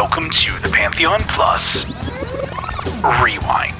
Welcome to the Pantheon Plus Rewind.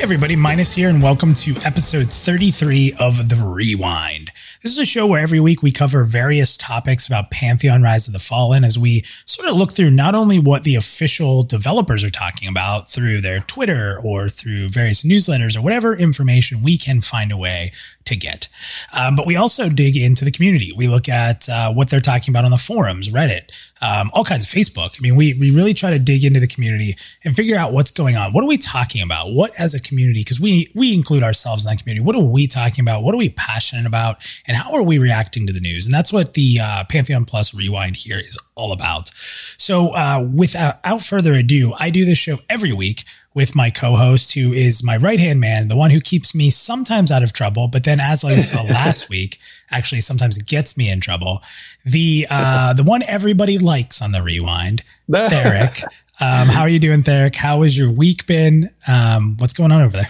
Everybody, Minus here, and welcome to episode 33 of The Rewind. This is a show where every week we cover various topics about Pantheon Rise of the Fallen as we sort of look through not only what the official developers are talking about through their Twitter or through various newsletters or whatever information we can find a way to get. Um, but we also dig into the community. We look at uh, what they're talking about on the forums, Reddit, um, all kinds of Facebook. I mean, we, we really try to dig into the community and figure out what's going on. What are we talking about? What as a community, because we, we include ourselves in that community. What are we talking about? What are we passionate about? And how are we reacting to the news? And that's what the uh, Pantheon Plus Rewind here is all about. So uh, without further ado, I do this show every week with my co-host, who is my right-hand man, the one who keeps me sometimes out of trouble, but then as I saw last week, actually sometimes it gets me in trouble. The uh, the one everybody likes on the rewind, Theric. Um, how are you doing, Theric? How has your week been? Um, what's going on over there?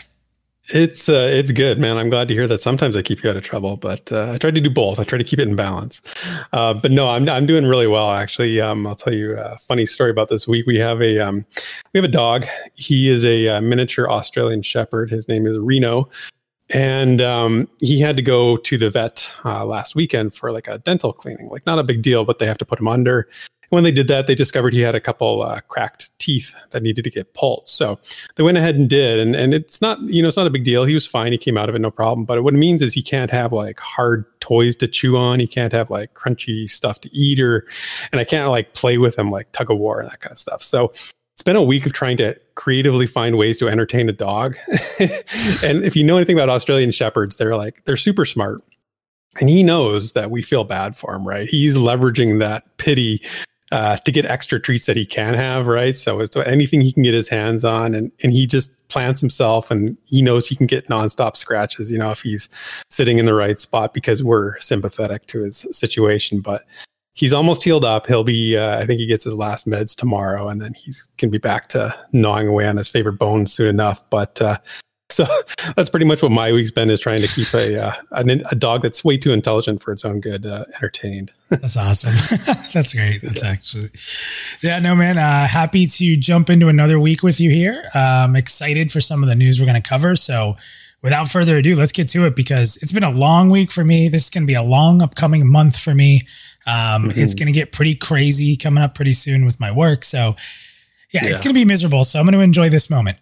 It's uh, it's good, man. I'm glad to hear that. Sometimes I keep you out of trouble, but uh, I try to do both. I try to keep it in balance. Uh, but no, I'm I'm doing really well actually. Um, I'll tell you a funny story about this week. We have a um, we have a dog. He is a, a uh, miniature Australian Shepherd. His name is Reno, and um, he had to go to the vet uh, last weekend for like a dental cleaning. Like not a big deal, but they have to put him under And when they did that, they discovered he had a couple uh, cracked teeth that needed to get pulled. So they went ahead and did, and and it's not you know it's not a big deal. He was fine. He came out of it no problem. But what it means is he can't have like hard toys to chew on. He can't have like crunchy stuff to eat, or and I can't like play with him like tug of war and that kind of stuff. So it's been a week of trying to creatively find ways to entertain a dog. and if you know anything about Australian shepherds, they're like they're super smart. And he knows that we feel bad for him, right? He's leveraging that pity uh, to get extra treats that he can have, right? So, so anything he can get his hands on, and and he just plants himself, and he knows he can get nonstop scratches, you know, if he's sitting in the right spot because we're sympathetic to his situation. But he's almost healed up. He'll be, uh, I think he gets his last meds tomorrow, and then he's can be back to gnawing away on his favorite bone soon enough. But uh, so that's pretty much what my week's been is trying to keep a uh, a, a, dog that's way too intelligent for its own good uh, entertained. that's awesome. that's great. That's yeah. actually yeah. No man, uh, happy to jump into another week with you here. I'm um, excited for some of the news we're going to cover. So without further ado, let's get to it because it's been a long week for me. This is going to be a long upcoming month for me. Um, mm-hmm. It's going to get pretty crazy coming up pretty soon with my work. So yeah, yeah. it's going to be miserable. So I'm going to enjoy this moment.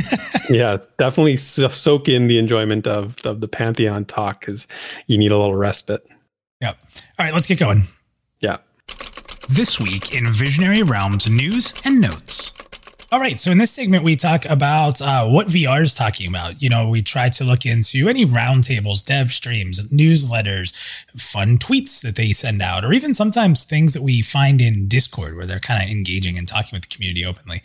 yeah, definitely soak in the enjoyment of, of the Pantheon talk because you need a little respite. Yep. All right, let's get going. Yeah. This week in Visionary Realms news and notes. All right. So in this segment, we talk about uh, what VR is talking about. You know, we try to look into any roundtables, dev streams, newsletters, fun tweets that they send out, or even sometimes things that we find in Discord where they're kind of engaging and talking with the community openly.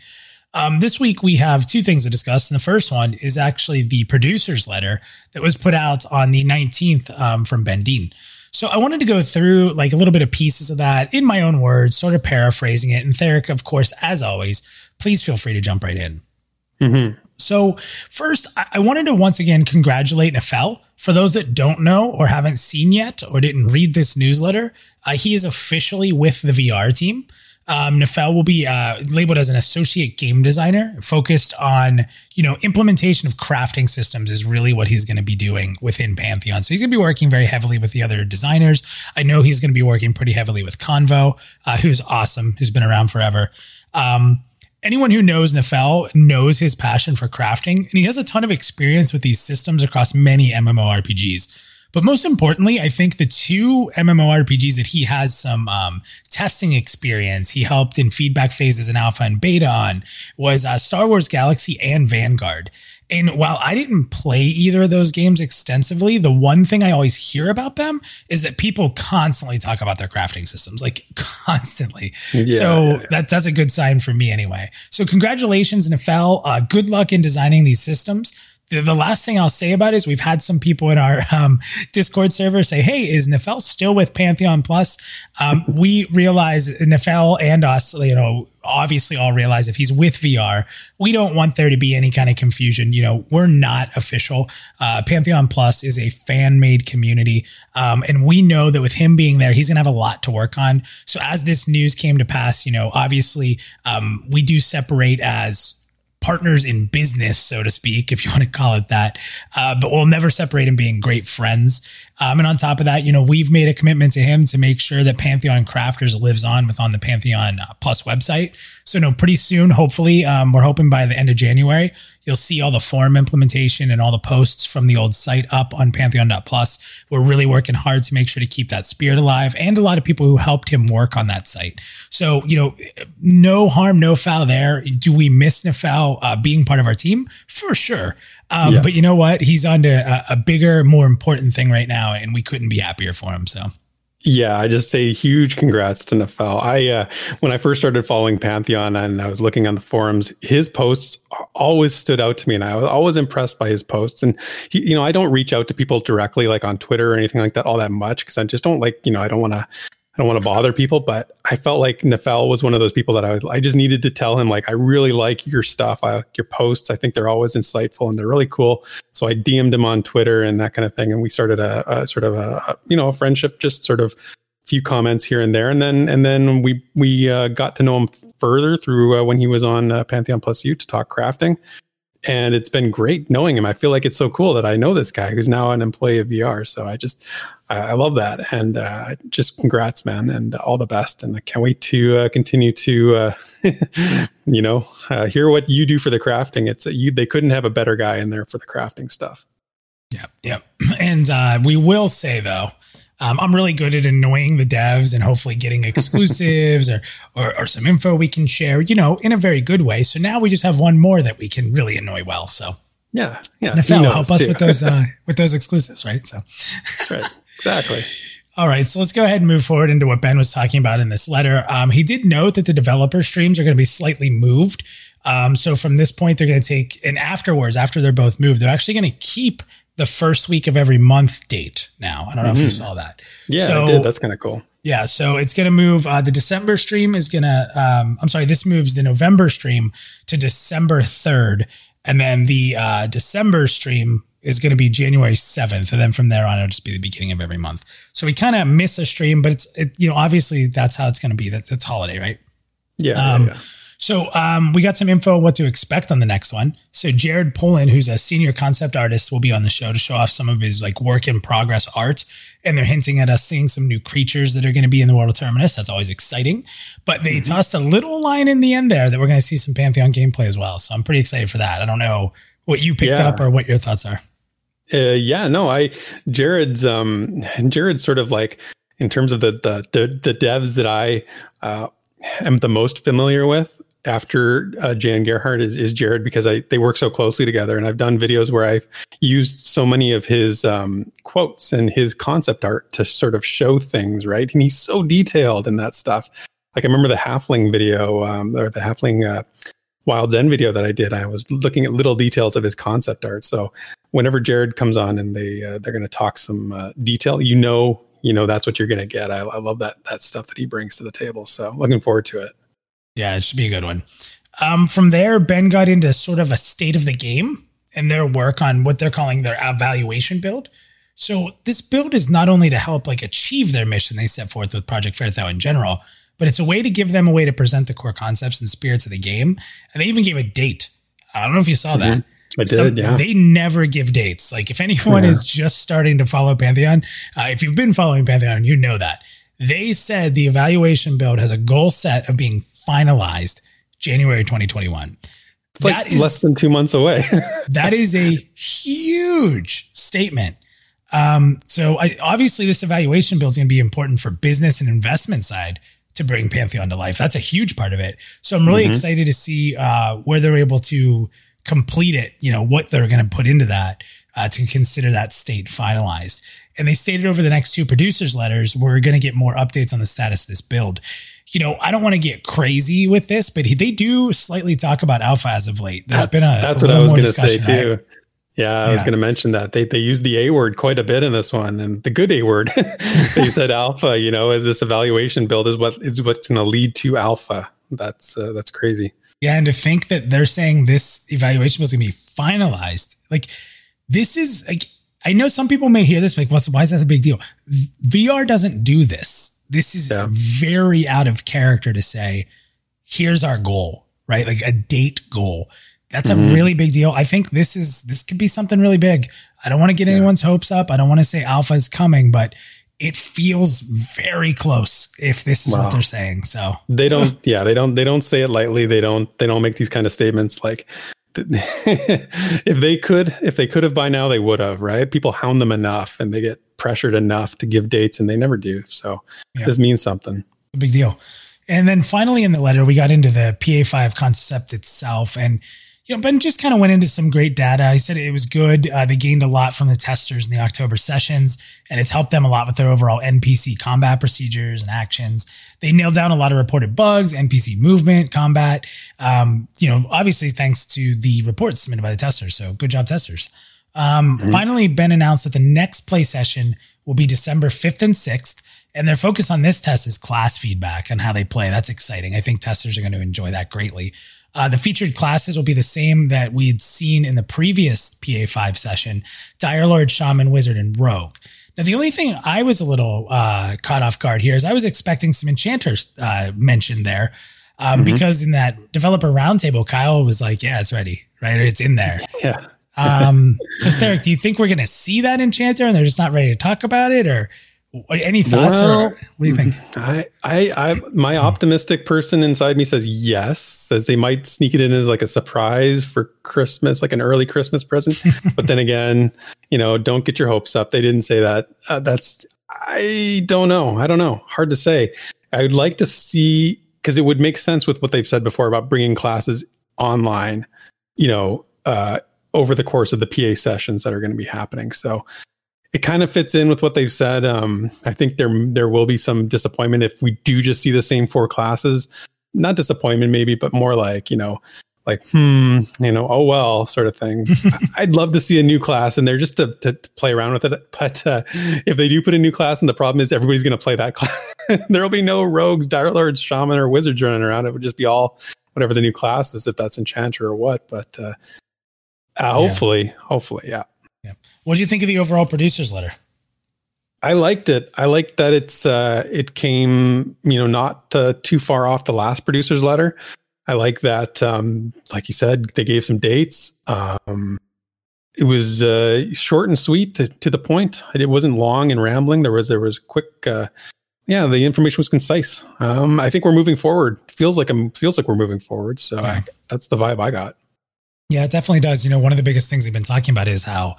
Um, this week, we have two things to discuss. And the first one is actually the producer's letter that was put out on the 19th um, from Ben Dean. So I wanted to go through like a little bit of pieces of that in my own words, sort of paraphrasing it. And Theric, of course, as always, please feel free to jump right in. Mm-hmm. So, first, I wanted to once again congratulate Nefel. For those that don't know or haven't seen yet or didn't read this newsletter, uh, he is officially with the VR team. Um, Nefel will be uh, labeled as an associate game designer, focused on you know implementation of crafting systems is really what he's going to be doing within Pantheon. So he's going to be working very heavily with the other designers. I know he's going to be working pretty heavily with Convo, uh, who's awesome, who's been around forever. Um, anyone who knows Nefel knows his passion for crafting, and he has a ton of experience with these systems across many MMORPGs. But most importantly, I think the two MMORPGs that he has some um, testing experience, he helped in feedback phases and alpha and beta on, was uh, Star Wars Galaxy and Vanguard. And while I didn't play either of those games extensively, the one thing I always hear about them is that people constantly talk about their crafting systems, like constantly. Yeah, so yeah, yeah. that that's a good sign for me anyway. So congratulations, Nefel. Uh, good luck in designing these systems the, last thing I'll say about it is we've had some people in our um, Discord server say, "Hey, is Nefel still with Pantheon Plus?" Um, we realize Nefel and us, you know, obviously all realize if he's with VR, we don't want there to be any kind of confusion. You know, we're not official. Uh, Pantheon Plus is a fan made community. Um, and we know that with him being there, he's going to have a lot to work on. So as this news came to pass, you know, obviously um, we do separate as partners in business, so to speak, if you want to call it that. Uh, but we'll never separate in being great friends. Um, and on top of that, you know, we've made a commitment to him to make sure that Pantheon Crafters lives on with on the Pantheon uh, Plus website. So, no, pretty soon, hopefully, um, we're hoping by the end of January, you'll see all the forum implementation and all the posts from the old site up on Pantheon.plus. We're really working hard to make sure to keep that spirit alive and a lot of people who helped him work on that site. So, you know, no harm, no foul there. Do we miss Nefel uh, being part of our team? For sure. Um, yeah. But you know what? He's on to a, a, bigger, more important thing right now, and we couldn't be happier for him. So. Yeah, I just say huge congrats to Nefel. I uh, when I first started following Pantheon and I was looking on the forums, his posts always stood out to me, and I was always impressed by his posts. And he, you know, I don't reach out to people directly like on Twitter or anything like that all that much because I just don't like, you know, I don't want to I don't want to bother people, but I felt like Nefel was one of those people that I I just needed to tell him like I really like your stuff, I like your posts. I think they're always insightful and they're really cool. So I DM'd him on Twitter and that kind of thing, and we started a, a sort of a you know a friendship, just sort of a few comments here and there, and then and then we we uh, got to know him further through uh, when he was on uh, Pantheon Plus U to talk crafting, and it's been great knowing him. I feel like it's so cool that I know this guy who's now an employee of VR. So I just, I love that, and uh, just congrats, man, and all the best. And I can't wait to uh, continue to, uh, you know, uh, hear what you do for the crafting. It's you. They couldn't have a better guy in there for the crafting stuff. Yeah, yeah, and uh, we will say though um, I'm really good at annoying the devs and hopefully getting exclusives or, or, or some info we can share, you know, in a very good way. So now we just have one more that we can really annoy well. So yeah, yeah. Nefel, help us too. with those uh, with those exclusives, right? So that's right, exactly. All right, so let's go ahead and move forward into what Ben was talking about in this letter. Um, he did note that the developer streams are going to be slightly moved. Um, so from this point, they're going to take, and afterwards, after they're both moved, they're actually going to keep the first week of every month date now. I don't know mm-hmm. if you mm-hmm. saw that. Yeah, so, I did. That's kind of cool. Yeah, so it's going to move. Uh, the December stream is going to. Um, I'm sorry, this moves the November stream to December third, and then the uh, December stream is going to be January seventh, and then from there on, it'll just be the beginning of every month. So we kind of miss a stream, but it's it, you know obviously that's how it's going to be. That, that's holiday, right? Yeah, um, yeah, yeah. So um, we got some info on what to expect on the next one. So Jared Polin, who's a senior concept artist, will be on the show to show off some of his like work in progress art. And they're hinting at us seeing some new creatures that are going to be in the world of Terminus. That's always exciting. But they mm-hmm. tossed a little line in the end there that we're going to see some Pantheon gameplay as well. So I'm pretty excited for that. I don't know what you picked yeah. up or what your thoughts are. Uh, yeah, no, I Jared's um Jared's sort of like in terms of the the the, the devs that I uh, am the most familiar with after uh, Jan Gerhardt is, is Jared because I they work so closely together, and I've done videos where I've used so many of his um, quotes and his concept art to sort of show things, right? And he's so detailed in that stuff. Like I remember the Halfling video um, or the Halfling uh, Wild's End video that I did. I was looking at little details of his concept art. So whenever Jared comes on and they uh, they're going to talk some uh, detail, you know, you know that's what you're going to get. I, I love that that stuff that he brings to the table. So looking forward to it. Yeah, it should be a good one. Um, from there, Ben got into sort of a state of the game and their work on what they're calling their evaluation build. So this build is not only to help like achieve their mission they set forth with Project Faerthale in general, but it's a way to give them a way to present the core concepts and spirits of the game. And they even gave a date. I don't know if you saw that. Mm-hmm. I did, Some, yeah. They never give dates. Like if anyone yeah. is just starting to follow Pantheon, uh, if you've been following Pantheon, you know that. They said the evaluation build has a goal set of being finalized January 2021. It's that like is less than two months away. that is a huge statement. Um, so I, obviously this evaluation build is going to be important for business and investment side to bring Pantheon to life. That's a huge part of it. So I'm really mm-hmm. excited to see uh, where they're able to complete it. You know what they're going to put into that uh, to consider that state finalized. And they stated over the next two producers' letters, we're going to get more updates on the status of this build you know, I don't want to get crazy with this, but they do slightly talk about alpha as of late. There's that, been a that's a what I was going to say too. Yeah, I was going to mention that they they used the A word quite a bit in this one, and the good A word. they said alpha. You know, as this evaluation build is what is what's going to lead to alpha. That's uh, that's crazy. Yeah, and to think that they're saying this evaluation was going to be finalized, like this is like I know some people may hear this like, what's why is that a big deal? VR doesn't do this. This is yeah. very out of character to say, here's our goal, right? Like a date goal. That's mm-hmm. a really big deal. I think this is this could be something really big. I don't want to get yeah. anyone's hopes up. I don't want to say alpha is coming, but it feels very close if this is wow. what they're saying. So they don't, yeah, they don't, they don't say it lightly. They don't, they don't make these kind of statements like if they could, if they could have by now, they would have, right? People hound them enough and they get pressured enough to give dates and they never do. So yeah. this means something. A big deal. And then finally in the letter, we got into the PA5 concept itself. And you know, Ben just kind of went into some great data. He said it was good. Uh, they gained a lot from the testers in the October sessions, and it's helped them a lot with their overall NPC combat procedures and actions. They nailed down a lot of reported bugs, NPC movement, combat. Um, you know, obviously thanks to the reports submitted by the testers. So good job, testers. Um, mm-hmm. Finally, Ben announced that the next play session will be December 5th and 6th. And their focus on this test is class feedback and how they play. That's exciting. I think testers are going to enjoy that greatly. Uh, the featured classes will be the same that we had seen in the previous PA5 session Dire Lord, Shaman, Wizard, and Rogue. Now, the only thing I was a little uh, caught off guard here is I was expecting some enchanters uh, mentioned there. Um, mm-hmm. Because in that developer roundtable, Kyle was like, "Yeah, it's ready, right? It's in there." Yeah. um, so, Theric, do you think we're going to see that enchanter, and they're just not ready to talk about it, or any thoughts well, or what do you think? I, I, I, my optimistic person inside me says yes. Says they might sneak it in as like a surprise for Christmas, like an early Christmas present. but then again, you know, don't get your hopes up. They didn't say that. Uh, that's I don't know. I don't know. Hard to say. I would like to see because it would make sense with what they've said before about bringing classes online. You know, uh, over the course of the PA sessions that are going to be happening. So it kind of fits in with what they've said. Um, I think there there will be some disappointment if we do just see the same four classes. Not disappointment, maybe, but more like you know, like hmm, you know, oh well, sort of thing. I'd love to see a new class in there just to, to, to play around with it. But uh, if they do put a new class, and the problem is everybody's going to play that class, there will be no rogues, dire lords, shaman, or wizards running around. It would just be all whatever the new class is, if that's enchanter or what. But uh, uh, hopefully, yeah. hopefully, yeah. What do you think of the overall producer's letter? I liked it. I liked that it's uh, it came you know not uh, too far off the last producer's letter. I like that. Um, like you said, they gave some dates. Um, it was uh, short and sweet to, to, the point. It wasn't long and rambling. There was there was quick. Uh, yeah, the information was concise. Um, I think we're moving forward. Feels like I'm feels like we're moving forward. So yeah. I, that's the vibe I got. Yeah, it definitely does. You know, one of the biggest things we've been talking about is how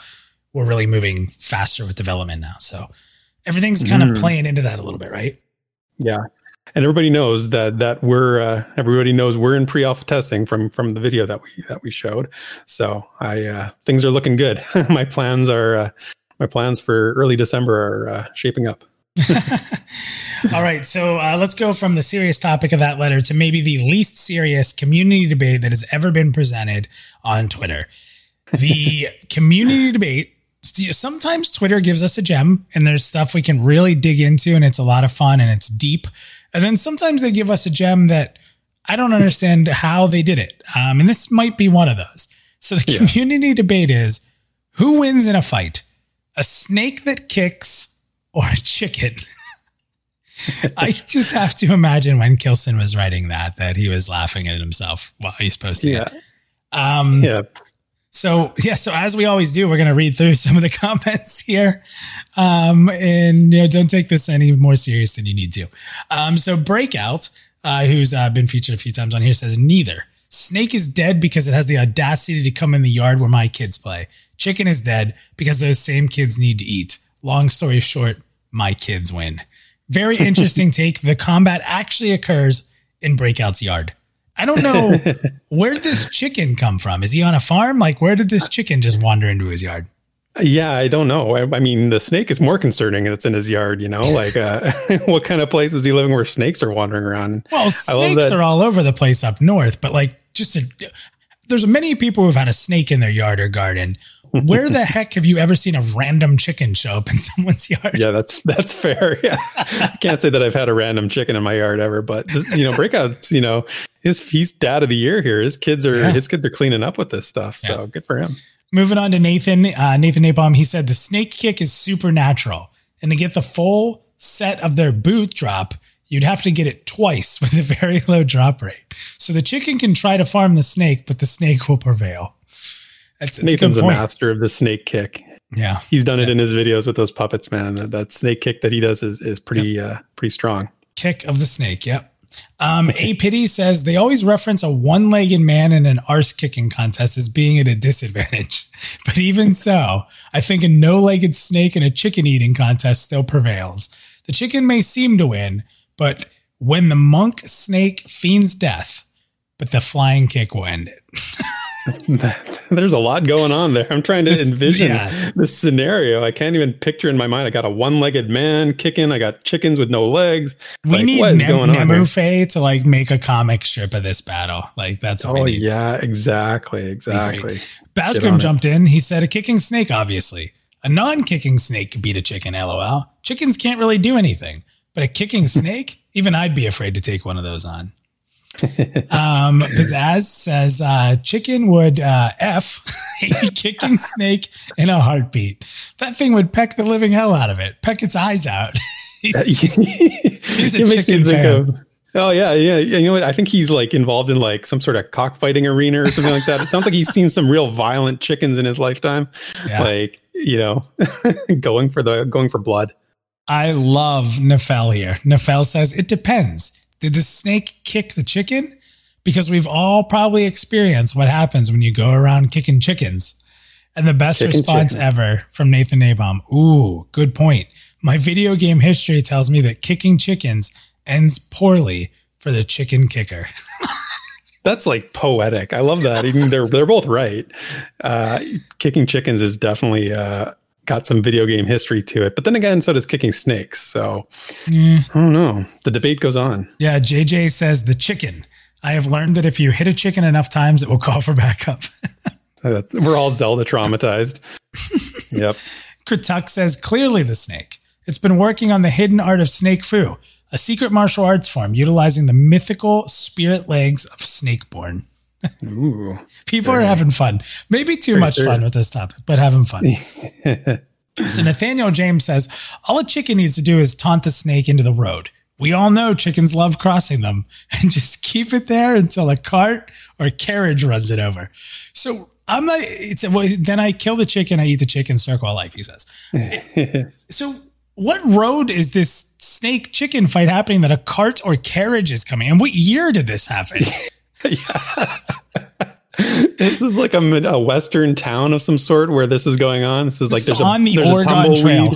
we're really moving faster with development now. So everything's kind mm. of playing into that a little bit, right? Yeah. And everybody knows that that we're uh, everybody knows we're in pre-alpha testing from from the video that we that we showed. So I uh, things are looking good. my plans are uh, my plans for early December are uh, shaping up. All right, so uh, let's go from the serious topic of that letter to maybe the least serious community debate that has ever been presented on Twitter. The community debate. Sometimes Twitter gives us a gem, and there's stuff we can really dig into, and it's a lot of fun and it's deep. And then sometimes they give us a gem that I don't understand how they did it. Um, and this might be one of those. So the yeah. community debate is who wins in a fight? A snake that kicks or a chicken. I just have to imagine when Kilsin was writing that that he was laughing at himself while he's posting yeah. it. Um, yeah. So yeah, so as we always do, we're going to read through some of the comments here, um, and you know, don't take this any more serious than you need to. Um, so breakout, uh, who's uh, been featured a few times on here, says neither. Snake is dead because it has the audacity to come in the yard where my kids play. Chicken is dead because those same kids need to eat. Long story short, my kids win. Very interesting take. The combat actually occurs in Breakout's yard. I don't know where this chicken come from. Is he on a farm? Like, where did this chicken just wander into his yard? Yeah, I don't know. I, I mean, the snake is more concerning. It's in his yard, you know. Like, uh, what kind of place is he living where snakes are wandering around? Well, snakes are all over the place up north, but like, just a, there's many people who've had a snake in their yard or garden where the heck have you ever seen a random chicken show up in someone's yard? Yeah, that's that's fair. Yeah, I can't say that I've had a random chicken in my yard ever, but you know, breakouts. You know, his he's dad of the year here. His kids are yeah. his kids are cleaning up with this stuff. So yeah. good for him. Moving on to Nathan, uh, Nathan Napalm. He said the snake kick is supernatural, and to get the full set of their boot drop, you'd have to get it twice with a very low drop rate. So the chicken can try to farm the snake, but the snake will prevail. That's, that's Nathan's a, a, master of the snake kick. Yeah, he's done yeah. it in his videos with those puppets, man. That, that snake kick that he does is is pretty yep. uh, pretty strong. Kick of the snake. Yep. Um, a pity says they always reference a one-legged man in an arse kicking contest as being at a disadvantage. But even so, I think a no-legged snake in a chicken eating contest still prevails. The chicken may seem to win, but when the monk snake fiends death, but the flying kick will end it. There's a lot going on there. I'm trying to this, envision yeah. this scenario. I can't even picture in my mind. I got a one-legged man kicking. I got chickens with no legs. We like, need Nem- Nemufe to like make a comic strip of this battle. Like that's oh yeah, exactly, exactly. Basgrim jumped in. He said a kicking snake, obviously. A non-kicking snake could beat a chicken. LOL. Chickens can't really do anything, but a kicking snake, even I'd be afraid to take one of those on um, Pizzazz says uh, chicken would uh, f a kicking snake in a heartbeat. That thing would peck the living hell out of it, peck its eyes out. he's, he's a chicken fan. Of, oh yeah, yeah, yeah. You know what? I think he's like involved in like some sort of cockfighting arena or something like that. It sounds like he's seen some real violent chickens in his lifetime. Yeah. Like you know, going for the going for blood. I love Nefel here. Nefel says it depends. Did the snake kick the chicken? Because we've all probably experienced what happens when you go around kicking chickens. And the best chicken response chicken. ever from Nathan Napalm. Ooh, good point. My video game history tells me that kicking chickens ends poorly for the chicken kicker. That's like poetic. I love that. Even they're they're both right. Uh, kicking chickens is definitely uh, got some video game history to it. But then again, so does kicking snakes. So mm. I don't know. The debate goes on. Yeah, JJ says the chicken. I have learned that if you hit a chicken enough times, it will call for backup. Uh, we're all Zelda traumatized. yep. Krituk says clearly the snake. It's been working on the hidden art of snake fu, a secret martial arts form utilizing the mythical spirit legs of Snakeborn. Ooh, People are having fun. Maybe too much sure. fun with this topic, but having fun. so Nathaniel James says all a chicken needs to do is taunt the snake into the road. We all know chickens love crossing them and just keep it there until a cart or carriage runs it over. So I'm not, it's, well, then I kill the chicken, I eat the chicken, circle of life, he says. so what road is this snake chicken fight happening that a cart or carriage is coming? And what year did this happen? this is like a, a, western town of some sort where this is going on. This is like there's on a, the Oregon Trail.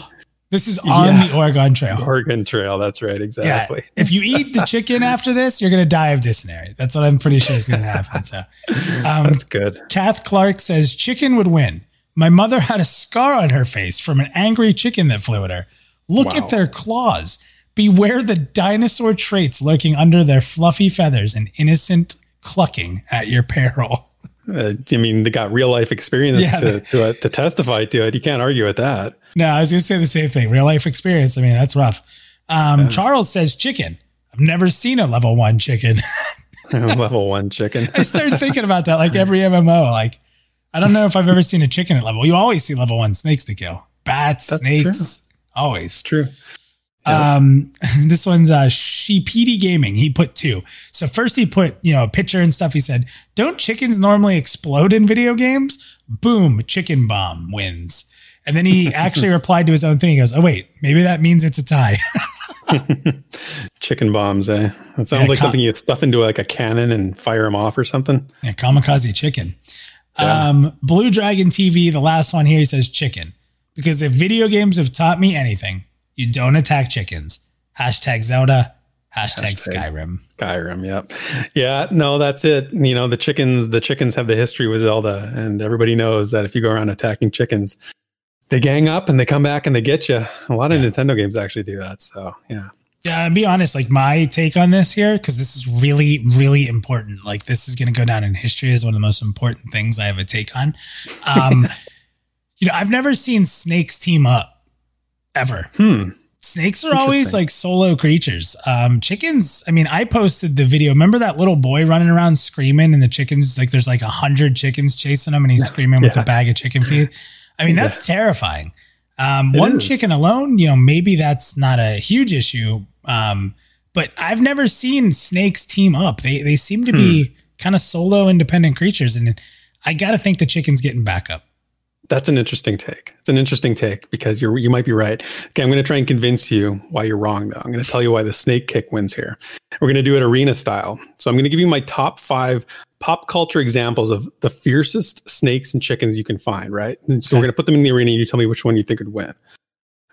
This is on yeah. the Oregon Trail. Oregon Trail. That's right. Exactly. Yeah. If you eat the chicken after this, you're going to die of dysentery. That's what I'm pretty sure is going to happen. So, um, that's good. Kath Clark says chicken would win. My mother had a scar on her face from an angry chicken that flew at her. Look wow. at their claws. Beware the dinosaur traits lurking under their fluffy feathers and innocent clucking at your peril. Uh, I mean, they got real life experience yeah, to, to, uh, to, testify to it. You can't argue with that. No, I was going to say the same thing. Real life experience. I mean, that's rough. Um, yeah. Charles says chicken. I've never seen a level one chicken. level one chicken. I started thinking about that like every MMO. Like, I don't know if I've ever seen a chicken at level. You always see level one snakes to kill. Bats, that's snakes, true. always. It's true. Um, this one's uh, Sheepedy Gaming. He put two. So first he put you know a picture and stuff. He said, "Don't chickens normally explode in video games?" Boom, chicken bomb wins. And then he actually replied to his own thing. He goes, "Oh wait, maybe that means it's a tie." chicken bombs, eh? That sounds yeah, like com- something you stuff into like a cannon and fire them off or something. Yeah, kamikaze chicken. Yeah. Um, Blue Dragon TV, the last one here, he says chicken. Because if video games have taught me anything, you don't attack chickens. Hashtag Zelda. Hashtag, hashtag Skyrim. Skyrim. Yep. Yeah. No, that's it. You know, the chickens. The chickens have the history with Zelda, and everybody knows that if you go around attacking chickens, they gang up and they come back and they get you. A lot of yeah. Nintendo games actually do that. So yeah. Yeah, and be honest, like my take on this here, because this is really, really important. Like this is going to go down in history as one of the most important things I have a take on. Um, You know, I've never seen snakes team up ever. Hmm. Snakes are always like solo creatures. Um, chickens, I mean, I posted the video. Remember that little boy running around screaming and the chickens, like there's like a hundred chickens chasing him and he's screaming with a bag of chicken feed. I mean, that's terrifying. Um, one is. chicken alone, you know, maybe that's not a huge issue. Um, but I've never seen snakes team up. They they seem to be Hmm. kind of solo independent creatures. And I got to think the chicken's getting back up. That's an interesting take. It's an interesting take because you're you might be right. Okay, I'm going to try and convince you why you're wrong though. I'm going to tell you why the snake kick wins here. We're going to do it arena style. So I'm going to give you my top 5 pop culture examples of the fiercest snakes and chickens you can find, right? And so we're going to put them in the arena and you tell me which one you think would win.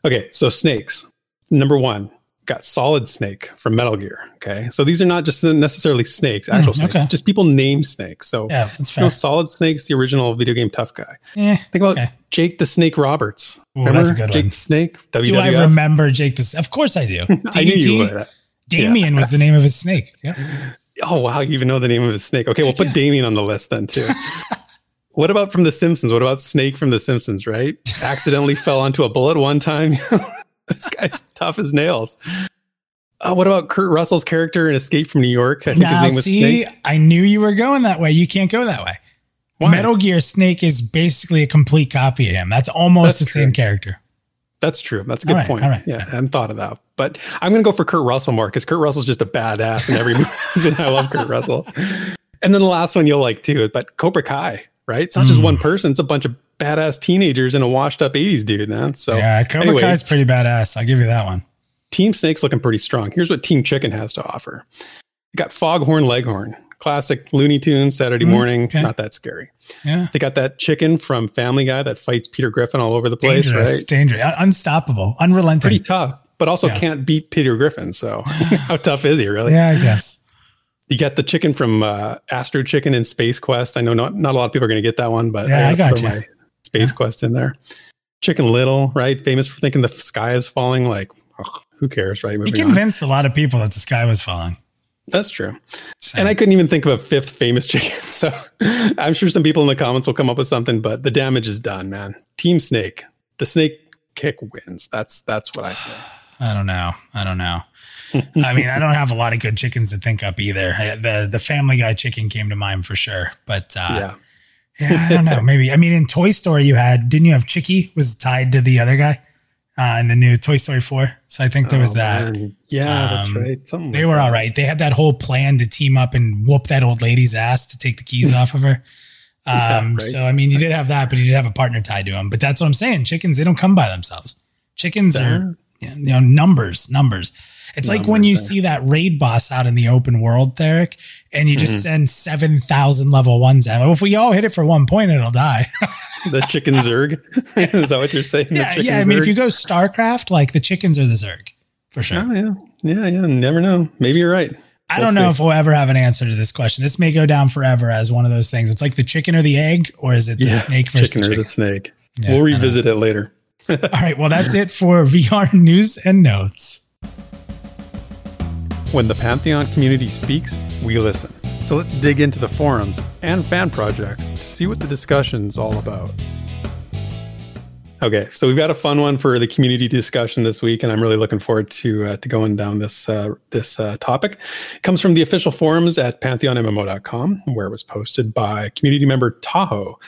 Okay, so snakes. Number 1, got Solid Snake from Metal Gear, okay? So these are not just necessarily snakes, actual Mm, snakes. okay. Just people name snakes. So Yeah, that's you know. Solid Snake's the original video game tough guy. Eh, Think about Okay. Jake the Snake Roberts. Ooh, that's a good Jake one. Snake? WWF? do I remember Jake this? Of course I do. I knew you would. Damien was the name of his snake. Yeah. Oh wow, you even know the name of his snake. Okay, we'll put Damien on the list then too. what about from The Simpsons? What about Snake from The Simpsons? Right? Accidentally fell onto a bullet one time. this guy's tough as nails. Uh, what about Kurt Russell's character in Escape from New York? I think Now, his name was see, Snake. I knew you were going that way. You can't go that way. Why? Metal Gear Snake is basically a complete copy of him. That's almost That's the same character. That's true. That's a good right, point. all right. Yeah, I hadn't thought of that. But I'm going to go for Kurt Russell more because Kurt Russell's just a badass in every movie. I love Kurt Russell. And then the last one you'll like too, but Cobra Kai, right? It's not just Mm. one person; it's a bunch of badass teenagers and a washed-up '80s dude, man. So yeah, Cobra anyway, Kai's pretty badass. I'll give you that one. Team Snake's looking pretty strong. Here's what Team Chicken has to offer. You got Foghorn Leghorn, classic Looney Tunes Saturday Mm, morning. okay. Not that scary. Yeah. They got that chicken from Family Guy that fights Peter Griffin all over the place, Dangerous, right? dangerous, un- unstoppable, unrelenting. Pretty tough, but also Yeah. can't beat Peter Griffin. So how tough is he really? yeah, I guess. You got the chicken from uh, Astro Chicken in Space Quest. I know not, not a lot of people are going to get that one, but Yeah, I gotta got you. my Space Quest in there. Chicken Little, right? Famous for thinking the sky is falling. Like, who cares, right? He Moving on. convinced a lot of people that the sky was falling. That's true. So, And I couldn't even think of a fifth famous chicken. So I'm sure some people in the comments will come up with something, but the damage is done, man. Team Snake, the snake kick wins. That's that's what I say. I don't know. I don't know. I mean, I don't have a lot of good chickens to think up either. I, the the Family Guy chicken came to mind for sure, but uh, yeah. Yeah, I don't know. Maybe. I mean, in Toy Story, you had didn't you have Chicky was tied to the other guy uh, in the new Toy Story four? So I think there was Oh, that. man. Yeah, that's Um, right. Something They like were that. all right. They had that whole plan to team up and whoop that old lady's ass to take the keys off of her. Um, Yeah, right. So I mean, you did have that, but you did have a partner tied to him. But that's what I'm saying. Chickens, they don't come by themselves. Chickens are you know numbers, numbers. It's like when you yeah. see that raid boss out in the open world, Derek, and you Mm-hmm. just send seven thousand level ones at. him. If we all hit it for one point, it'll die. the chicken zerg. is that what you're saying? Yeah, yeah. I mean, if you go StarCraft, like the chickens are the Zerg for sure. Oh yeah, yeah, yeah. Never know. Maybe you're right. I We'll don't know see. if we'll ever have an answer to this question. This may go down forever as one of those things. It's like the chicken or the egg, or is it the Yeah, snake versus chicken the or the snake. Yeah, we'll revisit it later. All right. Well, that's it for VR news and notes. When the Pantheon community speaks, we listen. So let's dig into the forums and fan projects to see what the discussion's all about. Okay, so we've got a fun one for the community discussion this week, and I'm really looking forward to uh, to going down this uh, this uh, topic. It comes from the official forums at pantheonmmo.com, where it was posted by community member Tahoe.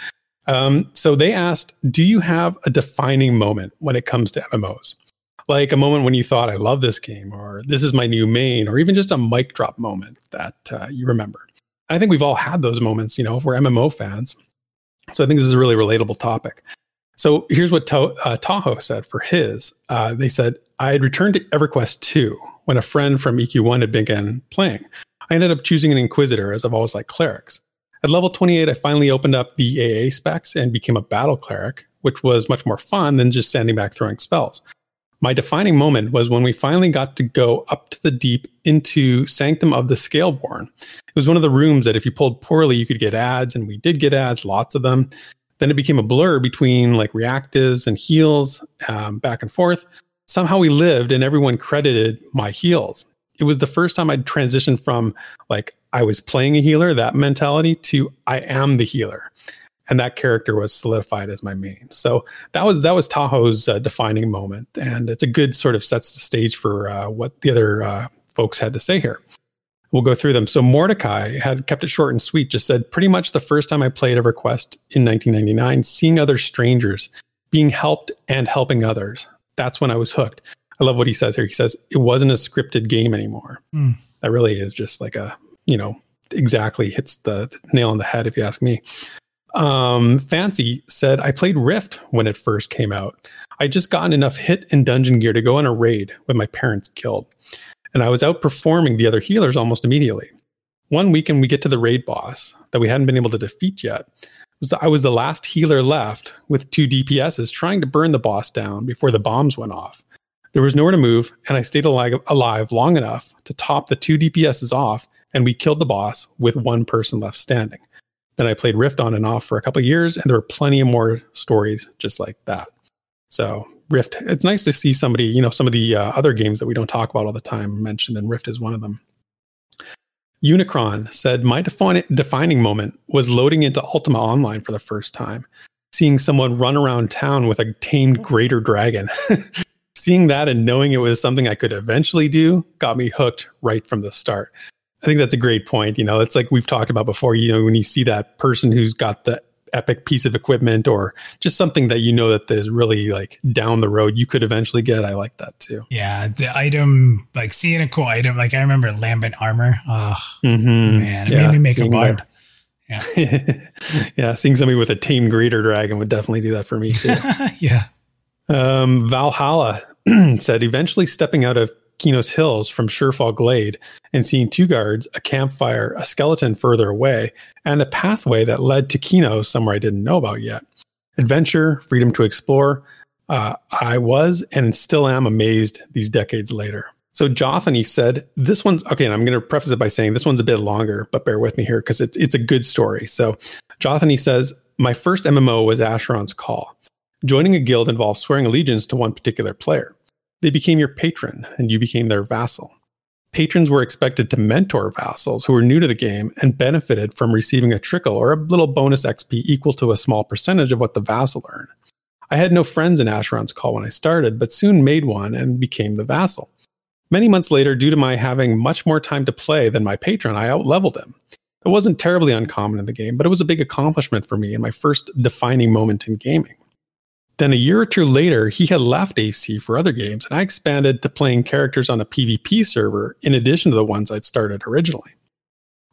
Um, so they asked, "Do you have a defining moment when it comes to MMOs?" Like a moment when you thought, I love this game, or this is my new main, or even just a mic drop moment that uh, you remember. I think we've all had those moments, you know, if we're MMO fans. So I think this is a really relatable topic. So here's what to- uh, Tahoe said for his. Uh, they said, I had returned to EverQuest 2 when a friend from EQ1 had begun playing. I ended up choosing an Inquisitor as I've always liked clerics. At level 28, I finally opened up the AA specs and became a battle cleric, which was much more fun than just standing back throwing spells. My defining moment was when we finally got to go up to the deep into Sanctum of the Scaleborn. It was one of the rooms that if you pulled poorly, you could get ads, and we did get ads, lots of them. Then it became a blur between like reactives and heals um, back and forth. Somehow we lived, and everyone credited my heals. It was the first time I'd transitioned from like I was playing a healer, that mentality, to I am the healer. And that character was solidified as my main. So that was that was Tahoe's uh, defining moment, and it's a good sort of sets the stage for uh, what the other uh, folks had to say here. We'll go through them. So Mordecai had kept it short and sweet. Just said pretty much the first time I played EverQuest in 1999, seeing other strangers being helped and helping others. That's when I was hooked. I love what he says here. He says it wasn't a scripted game anymore. Mm. That really is just like a you know exactly hits the nail on the head if you ask me. Um, Fancy said, I played Rift when it first came out. I just gotten enough hit and dungeon gear to go on a raid with my parents killed. And I was outperforming the other healers almost immediately. One weekend, we get to the raid boss that we hadn't been able to defeat yet. I was the last healer left with two DPSs trying to burn the boss down before the bombs went off. There was nowhere to move, and I stayed alive, alive long enough to top the two DPSs off, and we killed the boss with one person left standing. Then I played Rift on and off for a couple of years, and there were plenty of more stories just like that. So Rift, it's nice to see somebody, you know, some of the uh, other games that we don't talk about all the time mentioned, and Rift is one of them. Unicron said, My defining moment was loading into Ultima Online for the first time, seeing someone run around town with a tamed greater dragon. seeing that and knowing it was something I could eventually do got me hooked right from the start. I think that's a great point. You know, it's like we've talked about before. You know, when you see that person who's got the epic piece of equipment or just something that you know that is really like down the road you could eventually get. I like that too. Yeah, the item like seeing a cool item like I remember lambent armor. Oh mm-hmm. man, it yeah, made me make a bard. Yeah, yeah, seeing somebody with a team greater dragon would definitely do that for me too. yeah. Um, Valhalla said eventually stepping out of Qeynos Hills from Surefall Glade and seeing two guards, a campfire, a skeleton further away, and a pathway that led to Qeynos somewhere I didn't know about yet. Adventure, freedom to explore. Uh, I was and still am amazed these decades later. So Jothany said, this one's okay, and I'm going to preface it by saying this one's a bit longer, but bear with me here because it, it's a good story. So Jothany says, my first MMO was Asheron's Call. Joining a guild involves swearing allegiance to one particular player. They became your patron and you became their vassal. Patrons were expected to mentor vassals who were new to the game and benefited from receiving a trickle or a little bonus XP equal to a small percentage of what the vassal earned. I had no friends in Asheron's Call when I started, but soon made one and became the vassal. Many months later, due to my having much more time to play than my patron, I outleveled him. It wasn't terribly uncommon in the game, but it was a big accomplishment for me and my first defining moment in gaming. Then a year or two later, he had left AC for other games, and I expanded to playing characters on a PvP server in addition to the ones I'd started originally.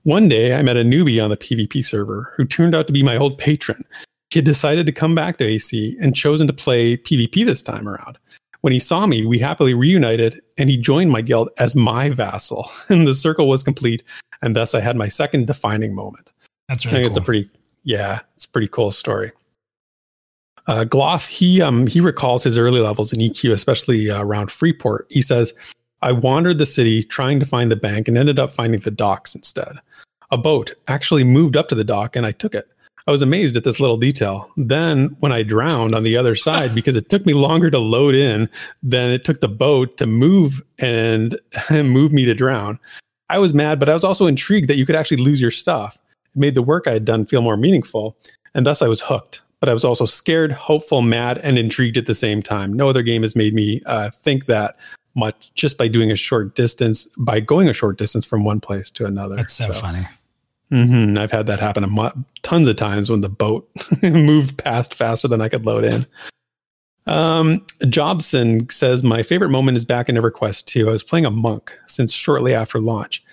One day, I met a newbie on the PvP server who turned out to be my old patron. He had decided to come back to AC and chosen to play PvP this time around. When he saw me, we happily reunited and he joined my guild as my vassal. And the circle was complete. And thus I had my second defining moment. That's really I think cool. it's a pretty, yeah, it's a pretty cool story. Uh, Gloth, he um, he recalls his early levels in EQ, especially uh, around Freeport. He says, "I wandered the city trying to find the bank and ended up finding the docks instead. A boat actually moved up to the dock, and I took it. I was amazed at this little detail. Then, when I drowned on the other side, because it took me longer to load in than it took the boat to move and, and move me to drown, I was mad, but I was also intrigued that you could actually lose your stuff. It made the work I had done feel more meaningful, and thus I was hooked but I was also scared, hopeful, mad, and intrigued at the same time. No other game has made me uh, think that much just by doing a short distance, by going a short distance from one place to another. That's so, so. funny. Mm-hmm. I've had that happen mo- tons of times when the boat moved past faster than I could load in. Um, Jobson says my favorite moment is back in EverQuest 2. I was playing a monk since shortly after launch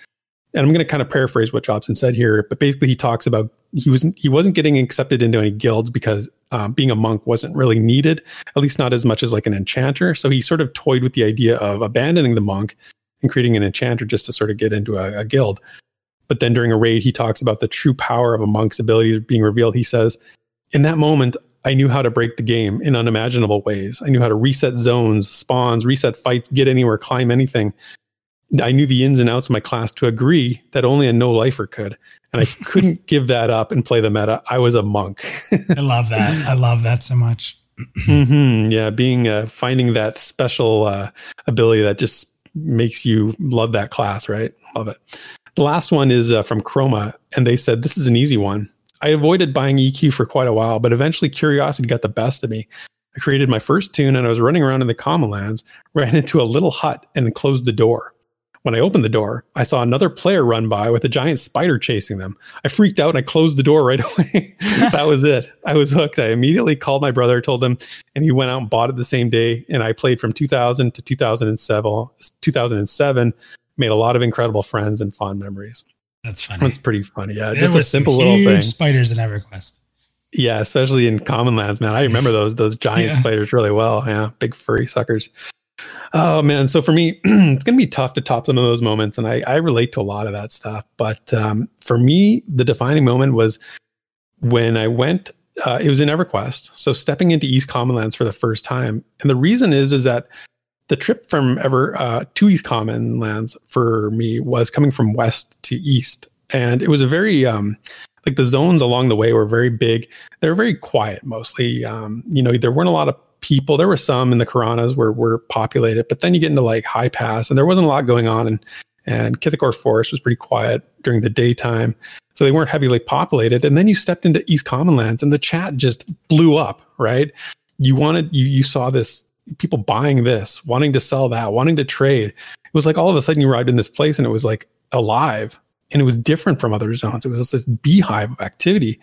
and I'm going to kind of paraphrase what Jobson said here, but basically he talks about he wasn't he wasn't getting accepted into any guilds because um, being a monk wasn't really needed, at least not as much as like an enchanter. So he sort of toyed with the idea of abandoning the monk and creating an enchanter just to sort of get into a, a guild. But then during a raid, he talks about the true power of a monk's ability being revealed. He says, "In that moment, I knew how to break the game in unimaginable ways. I knew how to reset zones, spawns, reset fights, get anywhere, climb anything." I knew the ins and outs of my class to agree that only a no lifer could. And I couldn't give that up and play the meta. I was a monk. I love that. I love that so much. mm-hmm. Yeah, being uh, finding that special uh, ability that just makes you love that class, right? Love it. The last one is uh, from Chroma, and they said this is an easy one. I avoided buying EQ for quite a while, but eventually curiosity got the best of me. I created my first toon and I was running around in the common lands, ran into a little hut and closed the door. When I opened the door, I saw another player run by with a giant spider chasing them. I freaked out and I closed the door right away. that was it. I was hooked. I immediately called my brother, told him, and he went out and bought it the same day. And I played from 2000 to 2007. 2007 made a lot of incredible friends and fond memories. That's funny. That's pretty funny. Yeah, there just a simple little thing. Spiders in EverQuest. Yeah, especially in common lands, man. I remember those those giant yeah. spiders really well. Yeah, big furry suckers. Oh man, so for me, it's gonna be tough to top some of those moments, and I, I relate to a lot of that stuff. But um, for me, the defining moment was when I went. Uh, it was in EverQuest, so stepping into East Common Lands for the first time, and the reason is is that the trip from ever uh, to East Common Lands for me was coming from west to east, and it was a very um, like the zones along the way were very big. They were very quiet mostly. Um, you know, there weren't a lot of people. There were some in the Karanas where were populated, but then you get into like High Pass, and there wasn't a lot going on. And and Kithicor Forest was pretty quiet during the daytime, so they weren't heavily populated. And then you stepped into East Common Lands, and the chat just blew up. Right? You wanted you you saw this people buying this, wanting to sell that, wanting to trade. It was like all of a sudden you arrived in this place, and it was like alive, and it was different from other zones. It was this beehive of activity.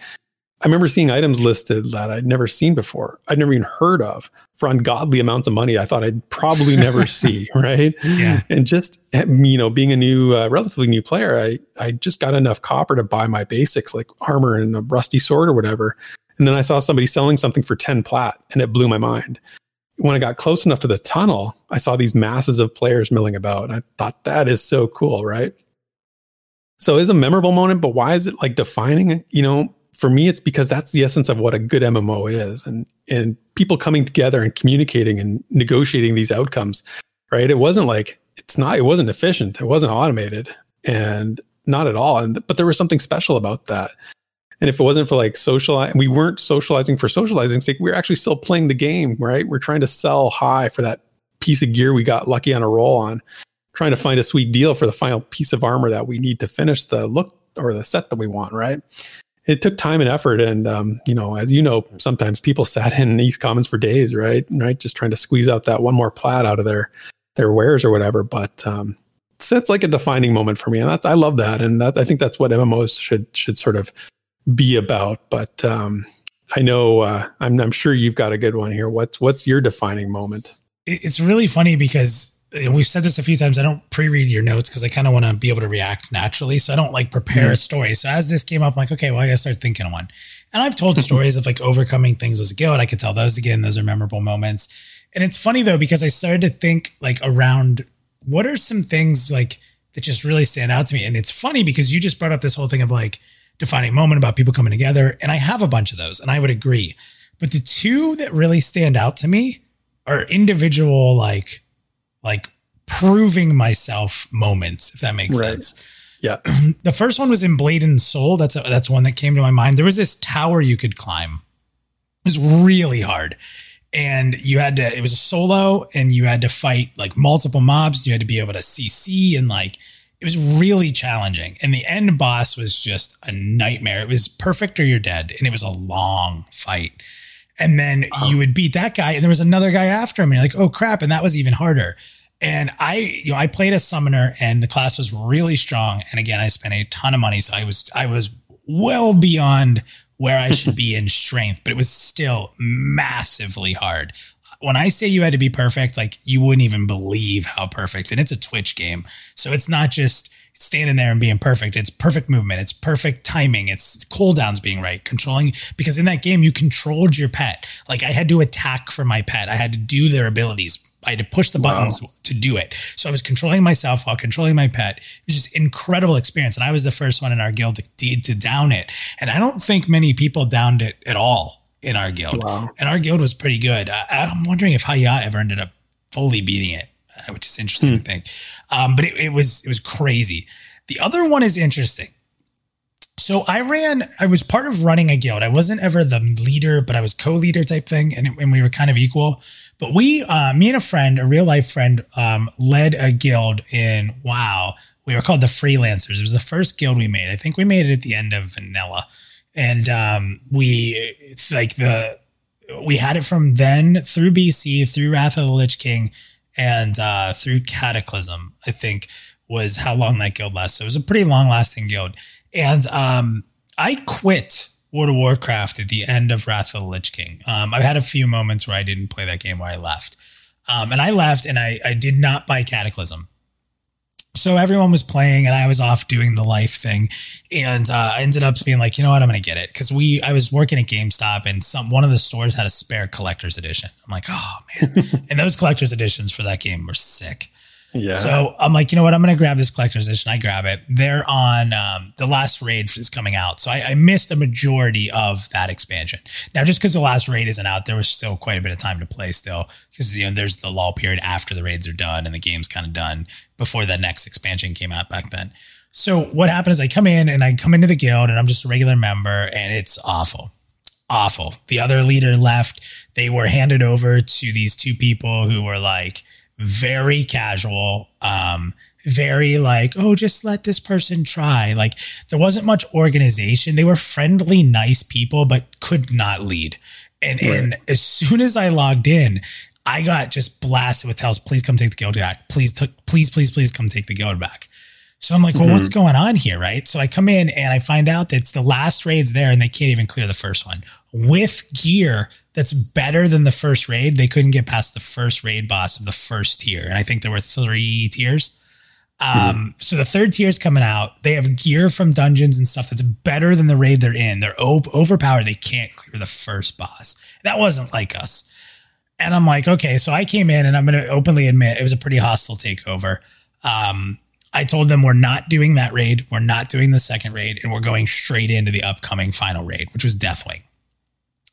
I remember seeing items listed that I'd never seen before. I'd never even heard of for ungodly amounts of money. I thought I'd probably never see, right? Yeah. And just you know, being a new, uh, relatively new player, I I just got enough copper to buy my basics like armor and a rusty sword or whatever. And then I saw somebody selling something for ten plat, and it blew my mind. When I got close enough to the tunnel, I saw these masses of players milling about, and I thought that is so cool, right? So it's a memorable moment, but why is it like defining? You know, for me, it's because that's the essence of what a good MMO is, and and people coming together and communicating and negotiating these outcomes. Right? It wasn't like it's not. It wasn't efficient. It wasn't automated, and not at all. And but there was something special about that. And if it wasn't for like social, we weren't socializing for socializing sake. We were actually still playing the game, right? We're trying to sell high for that piece of gear we got lucky on a roll on, trying to find a sweet deal for the final piece of armor that we need to finish the look or the set that we want, right? It took time and effort. And, um, you know, as you know, sometimes people sat in East Commons for days, right? Right. Just trying to squeeze out that one more plat out of their, their wares or whatever. But, um, so that's like a defining moment for me. And that's, I love that. And that, I think that's what MMOs should, should sort of be about. But, um, I know, uh, I'm, I'm sure you've got a good one here. What's, what's your defining moment? It's really funny because and we've said this a few times. I don't pre-read your notes because I kind of want to be able to react naturally. So I don't like prepare mm-hmm. a story. So as this came up, I'm like, okay, well, I gotta start thinking of one. And I've told stories of like overcoming things as a guild. I could tell those again. Those are memorable moments. And it's funny though because I started to think like around what are some things like that just really stand out to me. And it's funny because you just brought up this whole thing of like defining moment about people coming together, and I have a bunch of those, and I would agree. But the two that really stand out to me are individual like like proving myself moments, if that makes right. sense. Yeah. the first one was in Blade and Soul. That's a, that's one that came to my mind. There was this tower you could climb. It was really hard. And you had to, it was a solo and you had to fight like multiple mobs. You had to be able to CC and like, it was really challenging. And the end boss was just a nightmare. It was perfect or you're dead. And it was a long fight. And then you would beat that guy, and there was another guy after him, and you're like, oh crap. And that was even harder. And I, you know, I played a summoner and the class was really strong. And again, I spent a ton of money. So I was, I was well beyond where I should be in strength, but it was still massively hard. When I say you had to be perfect, like you wouldn't even believe how perfect. And it's a Twitch game. So it's not just, standing there and being perfect. It's perfect movement. It's perfect timing. It's cooldowns being right. Controlling because in that game you controlled your pet. Like I had to attack for my pet. I had to do their abilities. I had to push the buttons wow. to do it. So I was controlling myself while controlling my pet. It was just incredible experience. And I was the first one in our guild to, to down it. And I don't think many people downed it at all in our guild. Wow. And our guild was pretty good. I, am wondering if Haya ever ended up fully beating it. Uh, which is interesting hmm. to think. Um, but it, it was it was crazy. The other one is interesting. So I ran, I was part of running a guild. I wasn't ever the leader, but I was co-leader type thing, and, and we were kind of equal. But we, uh, me and a friend, a real life friend, um, led a guild in WoW. We were called the Freelancers. It was the first guild we made. I think we made it at the end of Vanilla, and um, we it's like the we had it from then through BC through Wrath of the Lich King and uh, through Cataclysm. I think was how long that guild lasted. So it was a pretty long lasting guild, and um, I quit World of Warcraft at the end of Wrath of the Lich King. Um, I've had a few moments where I didn't play that game where I left. Um, and I left and I, I did not buy Cataclysm. So everyone was playing and I was off doing the life thing. And uh, I ended up being like, you know what, I'm going to get it. Cause we, I was working at GameStop and some, one of the stores had a spare collector's edition. I'm like, oh man. and those collector's editions for that game were sick. Yeah. So I'm like, you know what? I'm going to grab this collector's edition. I grab it. They're on um, the last raid is coming out, so I, I, missed a majority of that expansion. Now, just because the last raid isn't out, there was still quite a bit of time to play still, because you know there's the lull period after the raids are done and the game's kind of done before the next expansion came out back then. So what happened is I come in and I come into the guild and I'm just a regular member and it's awful. Awful. The other leader left. They were handed over to these two people who were like very casual, um, very like, oh, just let this person try. Like there wasn't much organization. They were friendly, nice people, but could not lead. And right. and as soon as I logged in, I got just blasted with tells, please come take the guild back. Please, t- please, please, please come take the guild back. So I'm like, well, mm-hmm. what's going on here? Right. So I come in and I find out that it's the last raid's there and they can't even clear the first one with gear that's better than the first raid. They couldn't get past the first raid boss of the first tier. And I think there were three tiers. Um, mm-hmm. so the third tier is coming out. They have gear from dungeons and stuff that's better than the raid they're in. They're op- overpowered. They can't clear the first boss. That wasn't like us. And I'm like, okay, so I came in and I'm going to openly admit it was a pretty hostile takeover. Um, I told them we're not doing that raid. We're not doing the second raid and we're going straight into the upcoming final raid, which was Deathwing.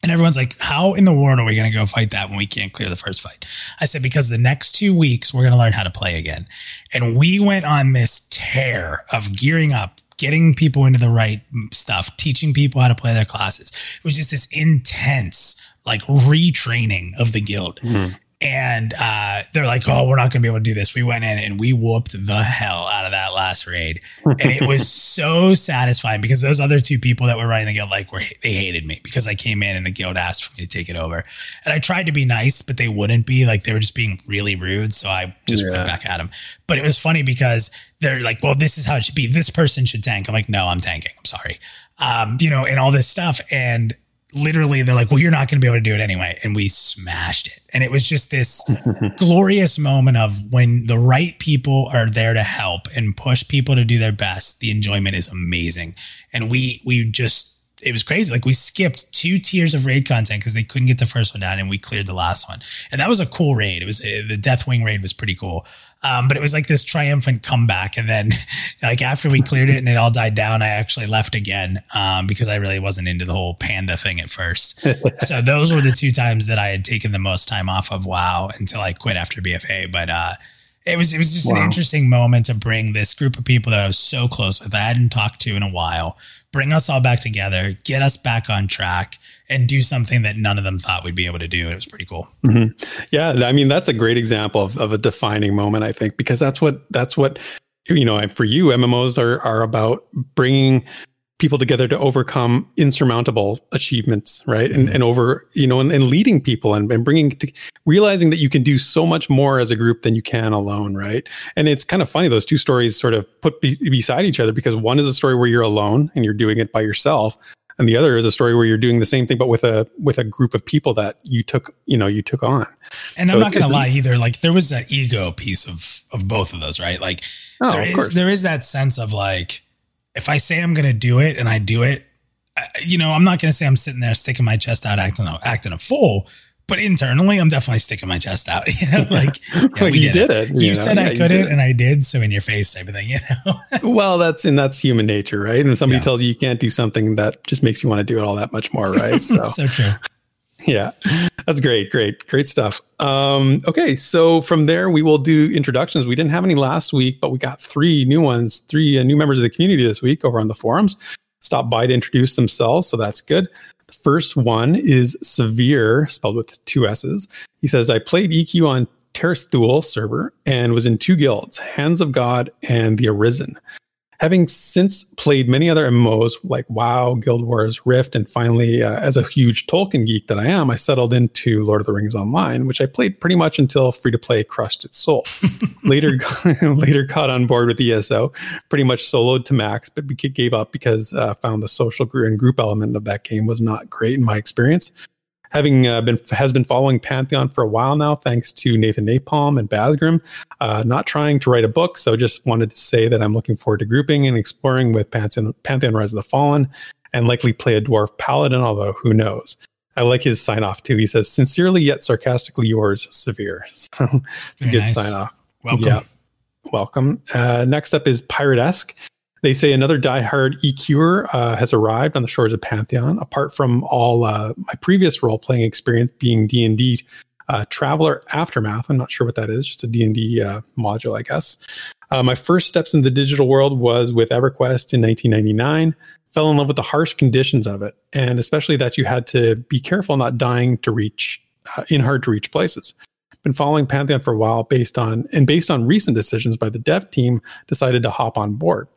And everyone's like, how in the world are we going to go fight that when we can't clear the first fight? I said, because the next two weeks, we're going to learn how to play again. And we went on this tear of gearing up, getting people into the right stuff, teaching people how to play their classes. It was just this intense, like retraining of the guild. Mm-hmm and uh, they're like, "Oh, we're not going to be able to do this." We went in and we whooped the hell out of that last raid, and it was so satisfying because those other two people that were running the guild like were they hated me because I came in and the guild asked for me to take it over, and I tried to be nice, but they wouldn't be. Like they were just being really rude, so I just yeah. went back at them. But it was funny because they're like, "Well, this is how it should be. This person should tank." I'm like, "No, I'm tanking. I'm sorry." Um, you know, and all this stuff, and literally they're like, well, you're not going to be able to do it anyway. And we smashed it. And it was just this glorious moment of when the right people are there to help and push people to do their best, the enjoyment is amazing. And we, we just, it was crazy. Like we skipped two tiers of raid content because they couldn't get the first one down and we cleared the last one. And that was a cool raid. It was eh, the Deathwing raid was pretty cool. Um, but it was like this triumphant comeback. And then, like, after we cleared it and it all died down, I actually left again um, because I really wasn't into the whole panda thing at first. so, those were the two times that I had taken the most time off of WoW until I quit after BFA. But, uh, it was it was just wow. an interesting moment to bring this group of people that I was so close with, I hadn't talked to in a while, bring us all back together, get us back on track, and do something that none of them thought we'd be able to do. It was pretty cool. Mm-hmm. Yeah, I mean that's a great example of, of a defining moment, I think, because that's what that's what you know for you mmos are are about bringing people together to overcome insurmountable achievements right and, and over you know and, and leading people and, and bringing to, realizing that you can do so much more as a group than you can alone right and it's kind of funny those two stories sort of put be, beside each other because one is a story where you're alone and you're doing it by yourself and the other is a story where you're doing the same thing but with a with a group of people that you took you know you took on. And so i'm not gonna lie either. Like there was that ego piece of of both of those right? Like oh, there is there is that sense of like if i say i'm gonna do it and i do it you know i'm not gonna say i'm sitting there sticking my chest out acting acting a fool but internally, I'm definitely sticking my chest out. You know, like yeah, well, you did it. it. You, you know? said yeah, I couldn't, and I did. So in your face, type of thing. You know. well, that's and that's human nature, right? And if somebody yeah. tells you you can't do something, that just makes you want to do it all that much more, right? So, so true. Yeah, that's great, great, great stuff. Um, okay, so from there we will do introductions. We didn't have any last week, but we got three new ones, three uh, new members of the community this week over on the forums. Stop by to introduce themselves, so that's good. First one is Severe, spelled with two S's. He says, I played EQ on Terris-Thule server and was in two guilds, Hands of God and the Arisen. Having since played many other MMOs like WoW, Guild Wars, Rift, and finally, uh, as a huge Tolkien geek that I am, I settled into Lord of the Rings Online, which I played pretty much until free to play crushed its soul. later, later caught on board with ESO, pretty much soloed to max, but gave up because uh, found the social and group element of that game was not great in my experience having uh, been has been following Pantheon for a while now, thanks to Nathan Napalm and Basgrim. Uh, not trying to write a book, so just wanted to say that I'm looking forward to grouping and exploring with Pantheon, Pantheon Rise of the Fallen, and likely play a dwarf paladin. Although who knows? I like his sign off too. He says, "Sincerely yet sarcastically yours, Severe." So it's Very a good nice. sign off. Welcome. Yeah, welcome. Uh, next up is Pirate-esque. They say another diehard EQer uh, has arrived on the shores of Pantheon. Apart from all uh, my previous role playing experience being D and D uh, Traveller Aftermath, I'm not sure what that is. Just a D and D uh, module, I guess. Uh, my first steps in the digital world was with EverQuest in 1999. Fell in love with the harsh conditions of it, and especially that you had to be careful not dying to reach in hard to reach places been following Pantheon for a while based on and based on recent decisions by the dev team decided to hop on board.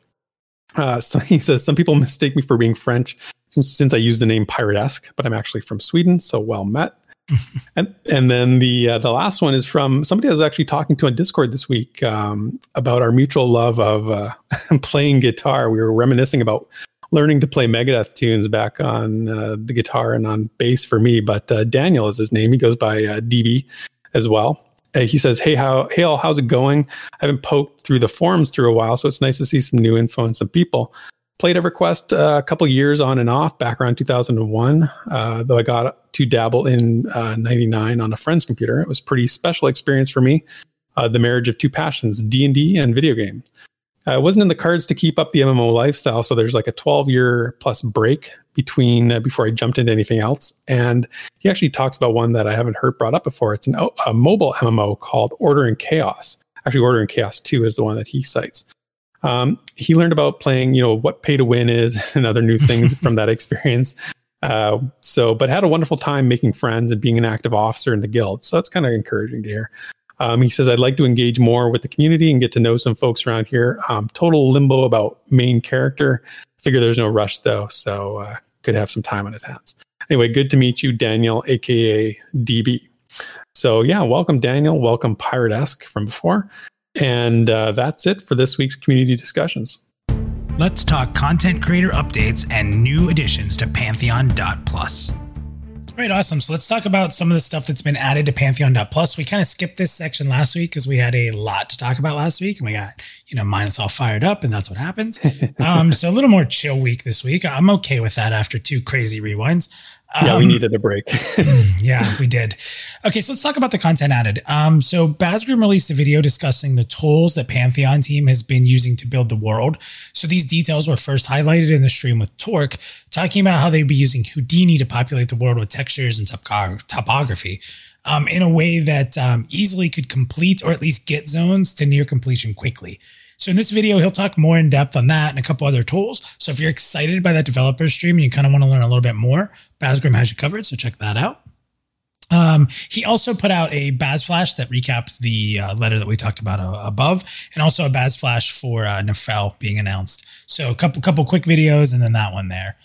Uh, so he says some people mistake me for being French since I use the name Pirate-esque, but I'm actually from Sweden. So well met. and and then the uh, the last one is from somebody I was actually talking to on Discord this week um, about our mutual love of uh, playing guitar. We were reminiscing about learning to play Megadeth tunes back on uh, the guitar and on bass for me. But uh, Daniel is his name. He goes by uh, DB as well. Uh, he says, "Hey, how hey all, how's it going? I haven't poked through the forums through a while, so it's nice to see some new info and some people." Played EverQuest uh, a couple years on and off back around 2001, uh, though I got to dabble in '99 uh, on a friend's computer. It was pretty special experience for me. Uh, the marriage of two passions, D and video games. Uh, it wasn't in the cards to keep up the MMO lifestyle, so there's like a 12 year plus break between uh, before I jumped into anything else. And he actually talks about one that I haven't heard brought up before. It's an, a mobile MMO called Order and Chaos. Actually, Order and Chaos 2 is the one that he cites. Um, he learned about playing, you know, what pay to win is and other new things from that experience. Uh, so, but had a wonderful time making friends and being an active officer in the guild. So that's kind of encouraging to hear. Um, he says, I'd like to engage more with the community and get to know some folks around here. Um, total limbo about main character. Figure there's no rush though. So uh, could have some time on his hands. Anyway, good to meet you, Daniel, aka DB. So yeah, welcome Daniel, welcome Pirate-esque from before, and uh, that's it for this week's community discussions. Let's talk content creator updates and new additions to Pantheon.plus. Right, awesome. So let's talk about some of the stuff that's been added to Pantheon Plus. We kind of skipped this section last week because we had a lot to talk about last week, and we got you know mine all fired up, and that's what happens. um, so a little more chill week this week. I'm okay with that after two crazy rewinds. Um, yeah, we um, needed a break. yeah, we did. Okay, so let's talk about the content added. Um, so Basgrim released a video discussing the tools that Pantheon team has been using to build the world. So these details were first highlighted in the stream with Torque, talking about how they'd be using Houdini to populate the world with textures and topography. Um, in a way that um, easily could complete or at least get zones to near completion quickly. So in this video, he'll talk more in depth on that and a couple other tools. So if you're excited by that developer stream and you kind of want to learn a little bit more, Basgrim has you covered. So check that out. Um, he also put out a Baz Flash that recapped the uh, letter that we talked about uh, above, and also a Baz Flash for uh, Nefel being announced. So a couple couple quick videos, and then that one there.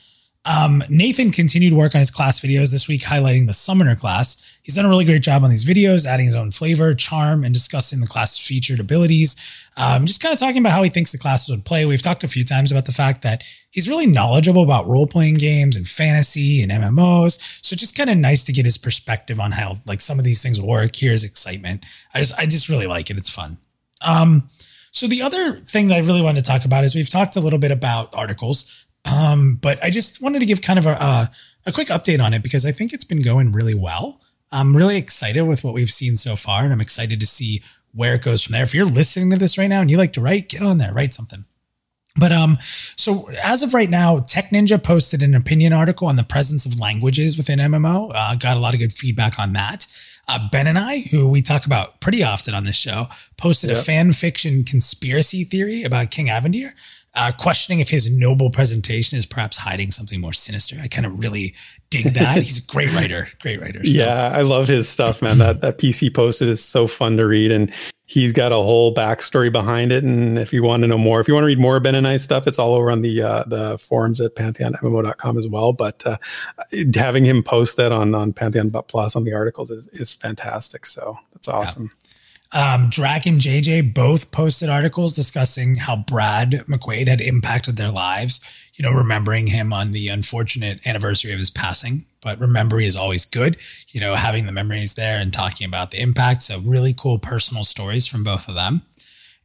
Um, Nathan continued work on his class videos this week, highlighting the Summoner class. He's done a really great job on these videos, adding his own flavor, charm, and discussing the class's featured abilities. Um, just kind of talking about how he thinks the classes would play. We've talked a few times about the fact that he's really knowledgeable about role playing games and fantasy and MMOs. So just kind of nice to get his perspective on how like some of these things work. Here's excitement. I just I just really like it. It's fun. Um, so the other thing that I really wanted to talk about is we've talked a little bit about articles. Um, but I just wanted to give kind of a, a, a quick update on it because I think it's been going really well. I'm really excited with what we've seen so far, and I'm excited to see where it goes from there. If you're listening to this right now and you like to write, get on there, write something. But um, so as of right now, Tech Ninja posted an opinion article on the presence of languages within MMO. Uh, got a lot of good feedback on that. Uh, ben and I, who we talk about pretty often on this show, posted yep. a fan fiction conspiracy theory about King Avendyr uh, questioning if his noble presentation is perhaps hiding something more sinister. I kind of really dig that. He's a great writer, great writer. So. Yeah, I love his stuff, man. that that piece he posted is so fun to read, and he's got a whole backstory behind it. And if you want to know more, if you want to read more Ben and I stuff, it's all over on the uh, the forums at pantheonmmo.com as well. But uh, having him post that on on Pantheon Plus on the articles is, is fantastic. So that's awesome. Yeah. Um, Drac and JJ both posted articles discussing how Brad McQuaid had impacted their lives. You know, remembering him on the unfortunate anniversary of his passing, but memory is always good. You know, having the memories there and talking about the impact. So, really cool personal stories from both of them.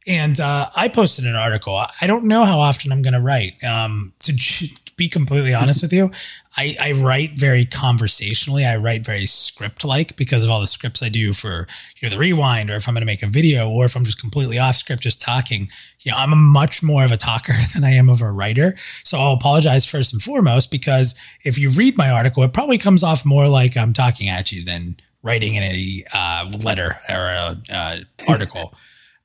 And uh, I posted an article. I don't know how often I'm going to write. Um, to be completely honest with you, I, I write very conversationally. I write very script like because of all the scripts I do for you know the rewind, or if I'm going to make a video, or if I'm just completely off script, just talking. You know, I'm a much more of a talker than I am of a writer. So I'll apologize first and foremost because if you read my article, it probably comes off more like I'm talking at you than writing in a uh, letter or a uh, article.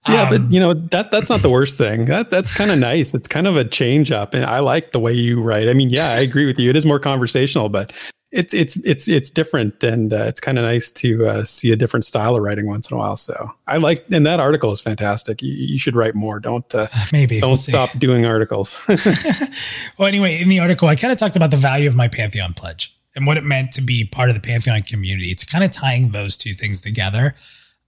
Yeah, um, but you know that that's not the worst thing. That that's kind of nice. It's kind of a change up, and I like the way you write. I mean, yeah, I agree with you. It is more conversational, but it's it's it's it's different, and uh, it's kind of nice to uh, see a different style of writing once in a while. So I like, and that article is fantastic. You, you should write more. Don't uh, maybe don't we'll stop doing articles. well, anyway, in the article, I kind of talked about the value of my Pantheon pledge and what it meant to be part of the Pantheon community. It's kind of tying those two things together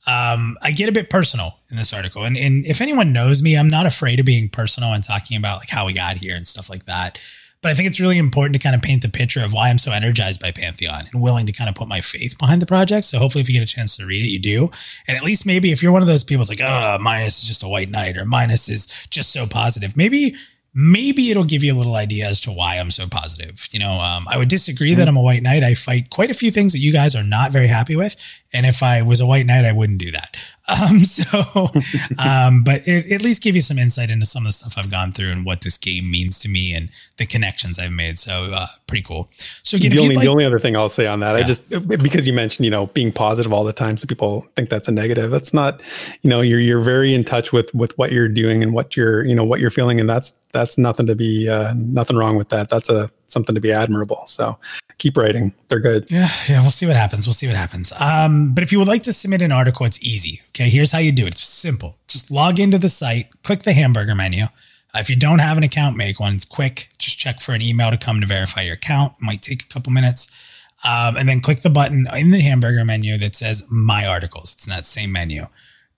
um, I get a bit personal in this article. And, and if anyone knows me, I'm not afraid of being personal and talking about like how we got here and stuff like that. But I think it's really important to kind of paint the picture of why I'm so energized by Pantheon and willing to kind of put my faith behind the project. So hopefully, if you get a chance to read it, you do. And at least maybe if you're one of those people, it's like, oh, Minus is just a white knight or Minus is just so positive. Maybe maybe it'll give you a little idea as to why I'm so positive. You know, um, I would disagree that I'm a white knight. I fight quite a few things that you guys are not very happy with. And if I was a white knight, I wouldn't do that. Um, so, um, but it, at least give you some insight into some of the stuff I've gone through and what this game means to me and the connections I've made. So, uh, pretty cool. So again, the only, like, the only other thing I'll say on that, yeah. I just, because you mentioned, you know, being positive all the time. So people think that's a negative. That's not, you know, you're, you're very in touch with, with what you're doing and what you're, you know, what you're feeling. And that's, that's nothing to be, uh, nothing wrong with that. That's a, something to be admirable. So keep writing. They're good. Yeah, yeah. We'll see what happens. We'll see what happens. Um, but if you would like to submit an article, it's easy. Okay, here's how you do it. It's simple. Just log into the site, click the hamburger menu. Uh, if you don't have an account, make one. It's quick. Just check for an email to come to verify your account. It might take a couple minutes. Um, and then click the button in the hamburger menu that says My Articles. It's in that same menu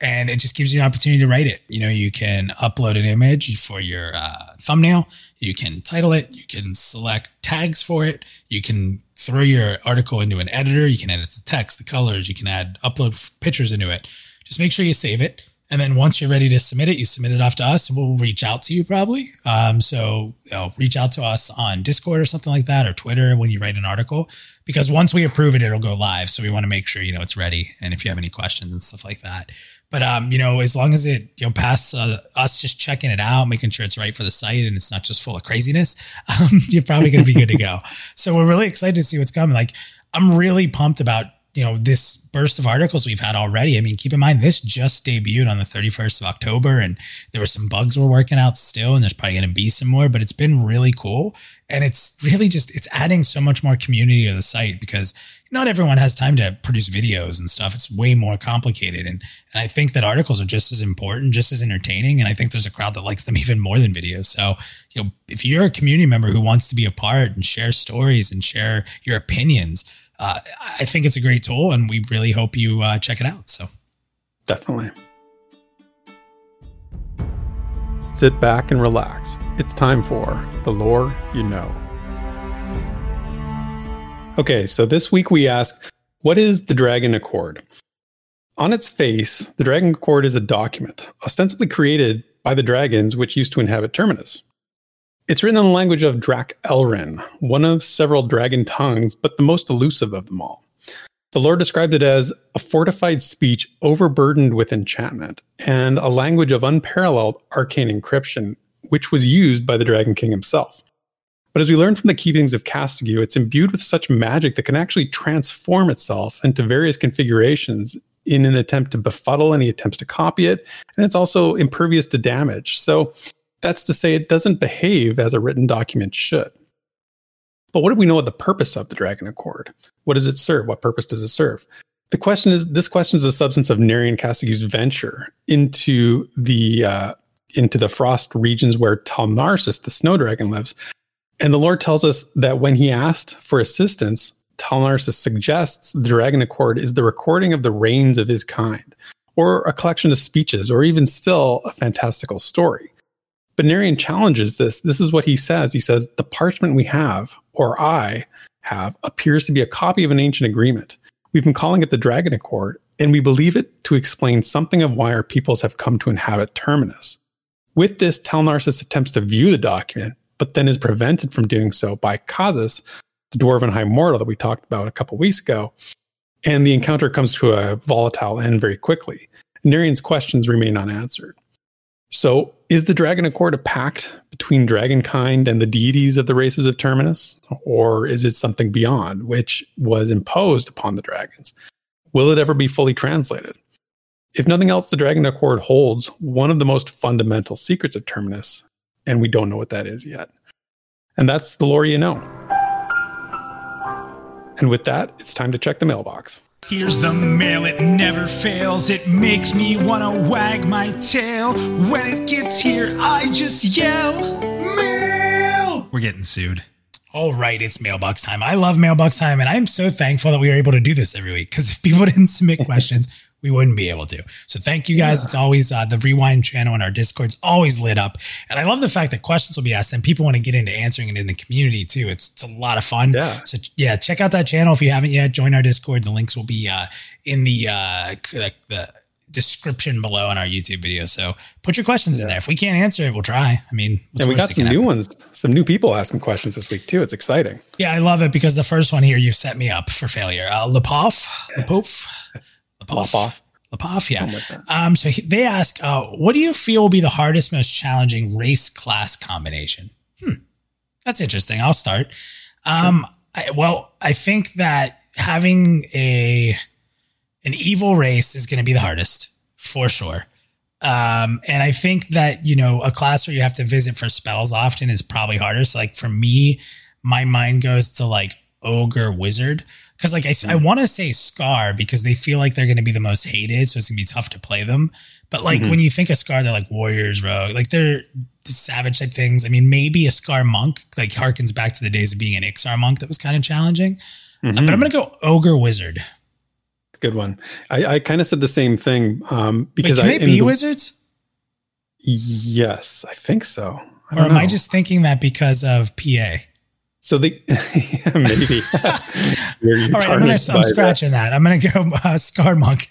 and it just gives you an opportunity to write it. You know, you can upload an image for your uh, thumbnail, you can title it, you can select tags for it, you can throw your article into an editor, you can edit the text, the colors, you can add upload pictures into it. Just make sure you save it. And then once you're ready to submit it, you submit it off to us and we'll reach out to you probably. Um, so you know, reach out to us on Discord or something like that or Twitter when you write an article because once we approve it, it'll go live. So we want to make sure, you know, it's ready. And if you have any questions and stuff like that, but um, you know, as long as it you know past uh, us just checking it out, making sure it's right for the site and it's not just full of craziness, um, you're probably going to be good to go. So we're really excited to see what's coming. Like I'm really pumped about you know this burst of articles we've had already. I mean, keep in mind this just debuted on the 31st of October, and there were some bugs we're working out still, and there's probably going to be some more. But it's been really cool, and it's really just it's adding so much more community to the site because not everyone has time to produce videos and stuff. It's way more complicated. And, and I think that articles are just as important, just as entertaining. And I think there's a crowd that likes them even more than videos. So, you know, if you're a community member who wants to be a part and share stories and share your opinions, uh, I think it's a great tool and we really hope you uh, check it out. So, definitely. Sit back and relax. It's time for The Lore You Know. Okay, so this week we ask, what is the Dragon Accord? On its face, the Dragon Accord is a document, ostensibly created by the dragons which used to inhabit Terminus. It's written in the language of Drac Elrin, one of several dragon tongues, but the most elusive of them all. The Lord described it as a fortified speech overburdened with enchantment and a language of unparalleled arcane encryption, which was used by the Dragon King himself. But as we learn from the keepings of Castigue, it's imbued with such magic that can actually transform itself into various configurations in an attempt to befuddle any attempts to copy it. And it's also impervious to damage. So that's to say it doesn't behave as a written document should. But what do we know of the purpose of the Dragon Accord? What does it serve? What purpose does it serve? the question is this question is the substance of Nerian Cassigu's venture into the uh, into the frost regions where Talnarsis, the snow dragon, lives. And the Lord tells us that when he asked for assistance, Talnarsis suggests the dragon accord is the recording of the reigns of his kind, or a collection of speeches, or even still a fantastical story. But Nerian challenges this. This is what he says. He says, The parchment we have, or I have, appears to be a copy of an ancient agreement. We've been calling it the Dragon Accord, and we believe it to explain something of why our peoples have come to inhabit Terminus. With this, Talnarsis attempts to view the document, but then is prevented from doing so by Kazis, the dwarven high mortal that we talked about a couple weeks ago. And the encounter comes to a volatile end very quickly. Nerian's questions remain unanswered. So, is the Dragon Accord a pact between dragonkind and the deities of the races of Terminus? Or is it something beyond, which was imposed upon the dragons? Will it ever be fully translated? If nothing else, the Dragon Accord holds one of the most fundamental secrets of Terminus, and we don't know what that is yet. And that's the lore you know. And with that, it's time to check the mailbox. Here's the mail, it never fails. It makes me wanna wag my tail. When it gets here, I just yell, Mail! We're getting sued. All right, it's mailbox time. I love mailbox time, and I'm so thankful that we are able to do this every week because if people didn't submit questions, we wouldn't be able to. So thank you guys. Yeah. It's always uh, the rewind channel and our Discord's always lit up. And I love the fact that questions will be asked and people want to get into answering it in the community too. It's, it's a lot of fun. Yeah. So yeah, check out that channel if you haven't yet. Join our Discord. The links will be uh, in the, uh, the description below on our YouTube video. So put your questions yeah. in there. If we can't answer it, we'll try. I mean, and we got some new happen? ones, some new people asking questions this week too. It's exciting. Yeah, I love it because the first one here you've set me up for failure. Uh, Lepoff, Lepoff, Lepoff. Lepoff, yeah. Like um, so he, they ask, uh, what do you feel will be the hardest, most challenging race class combination? Hmm, that's interesting. I'll start. Um, sure. I, well, I think that having a an evil race is going to be the hardest for sure. Um, and I think that you know a class where you have to visit for spells often is probably harder. So, like for me, my mind goes to like ogre wizard because like I, I mm. want to say Skar because they feel like they're going to be the most hated, so it's gonna be tough to play them. But like mm-hmm. when you think of Skar, they're like warriors, rogue, like they're the savage type things. I mean, maybe a Skar monk like harkens back to the days of being an Iksar monk that was kind of challenging. Mm-hmm. Uh, but I'm gonna go ogre wizard. Good one. I, I kind of said the same thing um, because Wait, can I, they be the, wizards? Yes, I think so. I or am know. I just thinking that because of PA? So yeah, maybe. All right, I'm, gonna, I'm scratching that. that. I'm going to go uh, Skar Monk.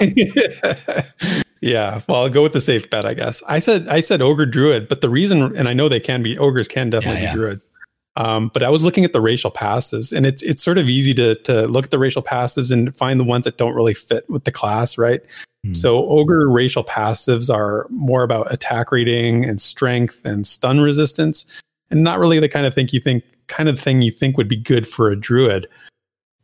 yeah, well, I'll go with the safe bet, I guess. I said I said ogre druid, but the reason, and I know they can be ogres, can definitely yeah, yeah. be druids. Um, but I was looking at the racial passives, and it's it's sort of easy to to look at the racial passives and find the ones that don't really fit with the class, right? Mm. So ogre racial passives are more about attack rating and strength and stun resistance and not really the kind of thing you think kind of thing you think would be good for a druid.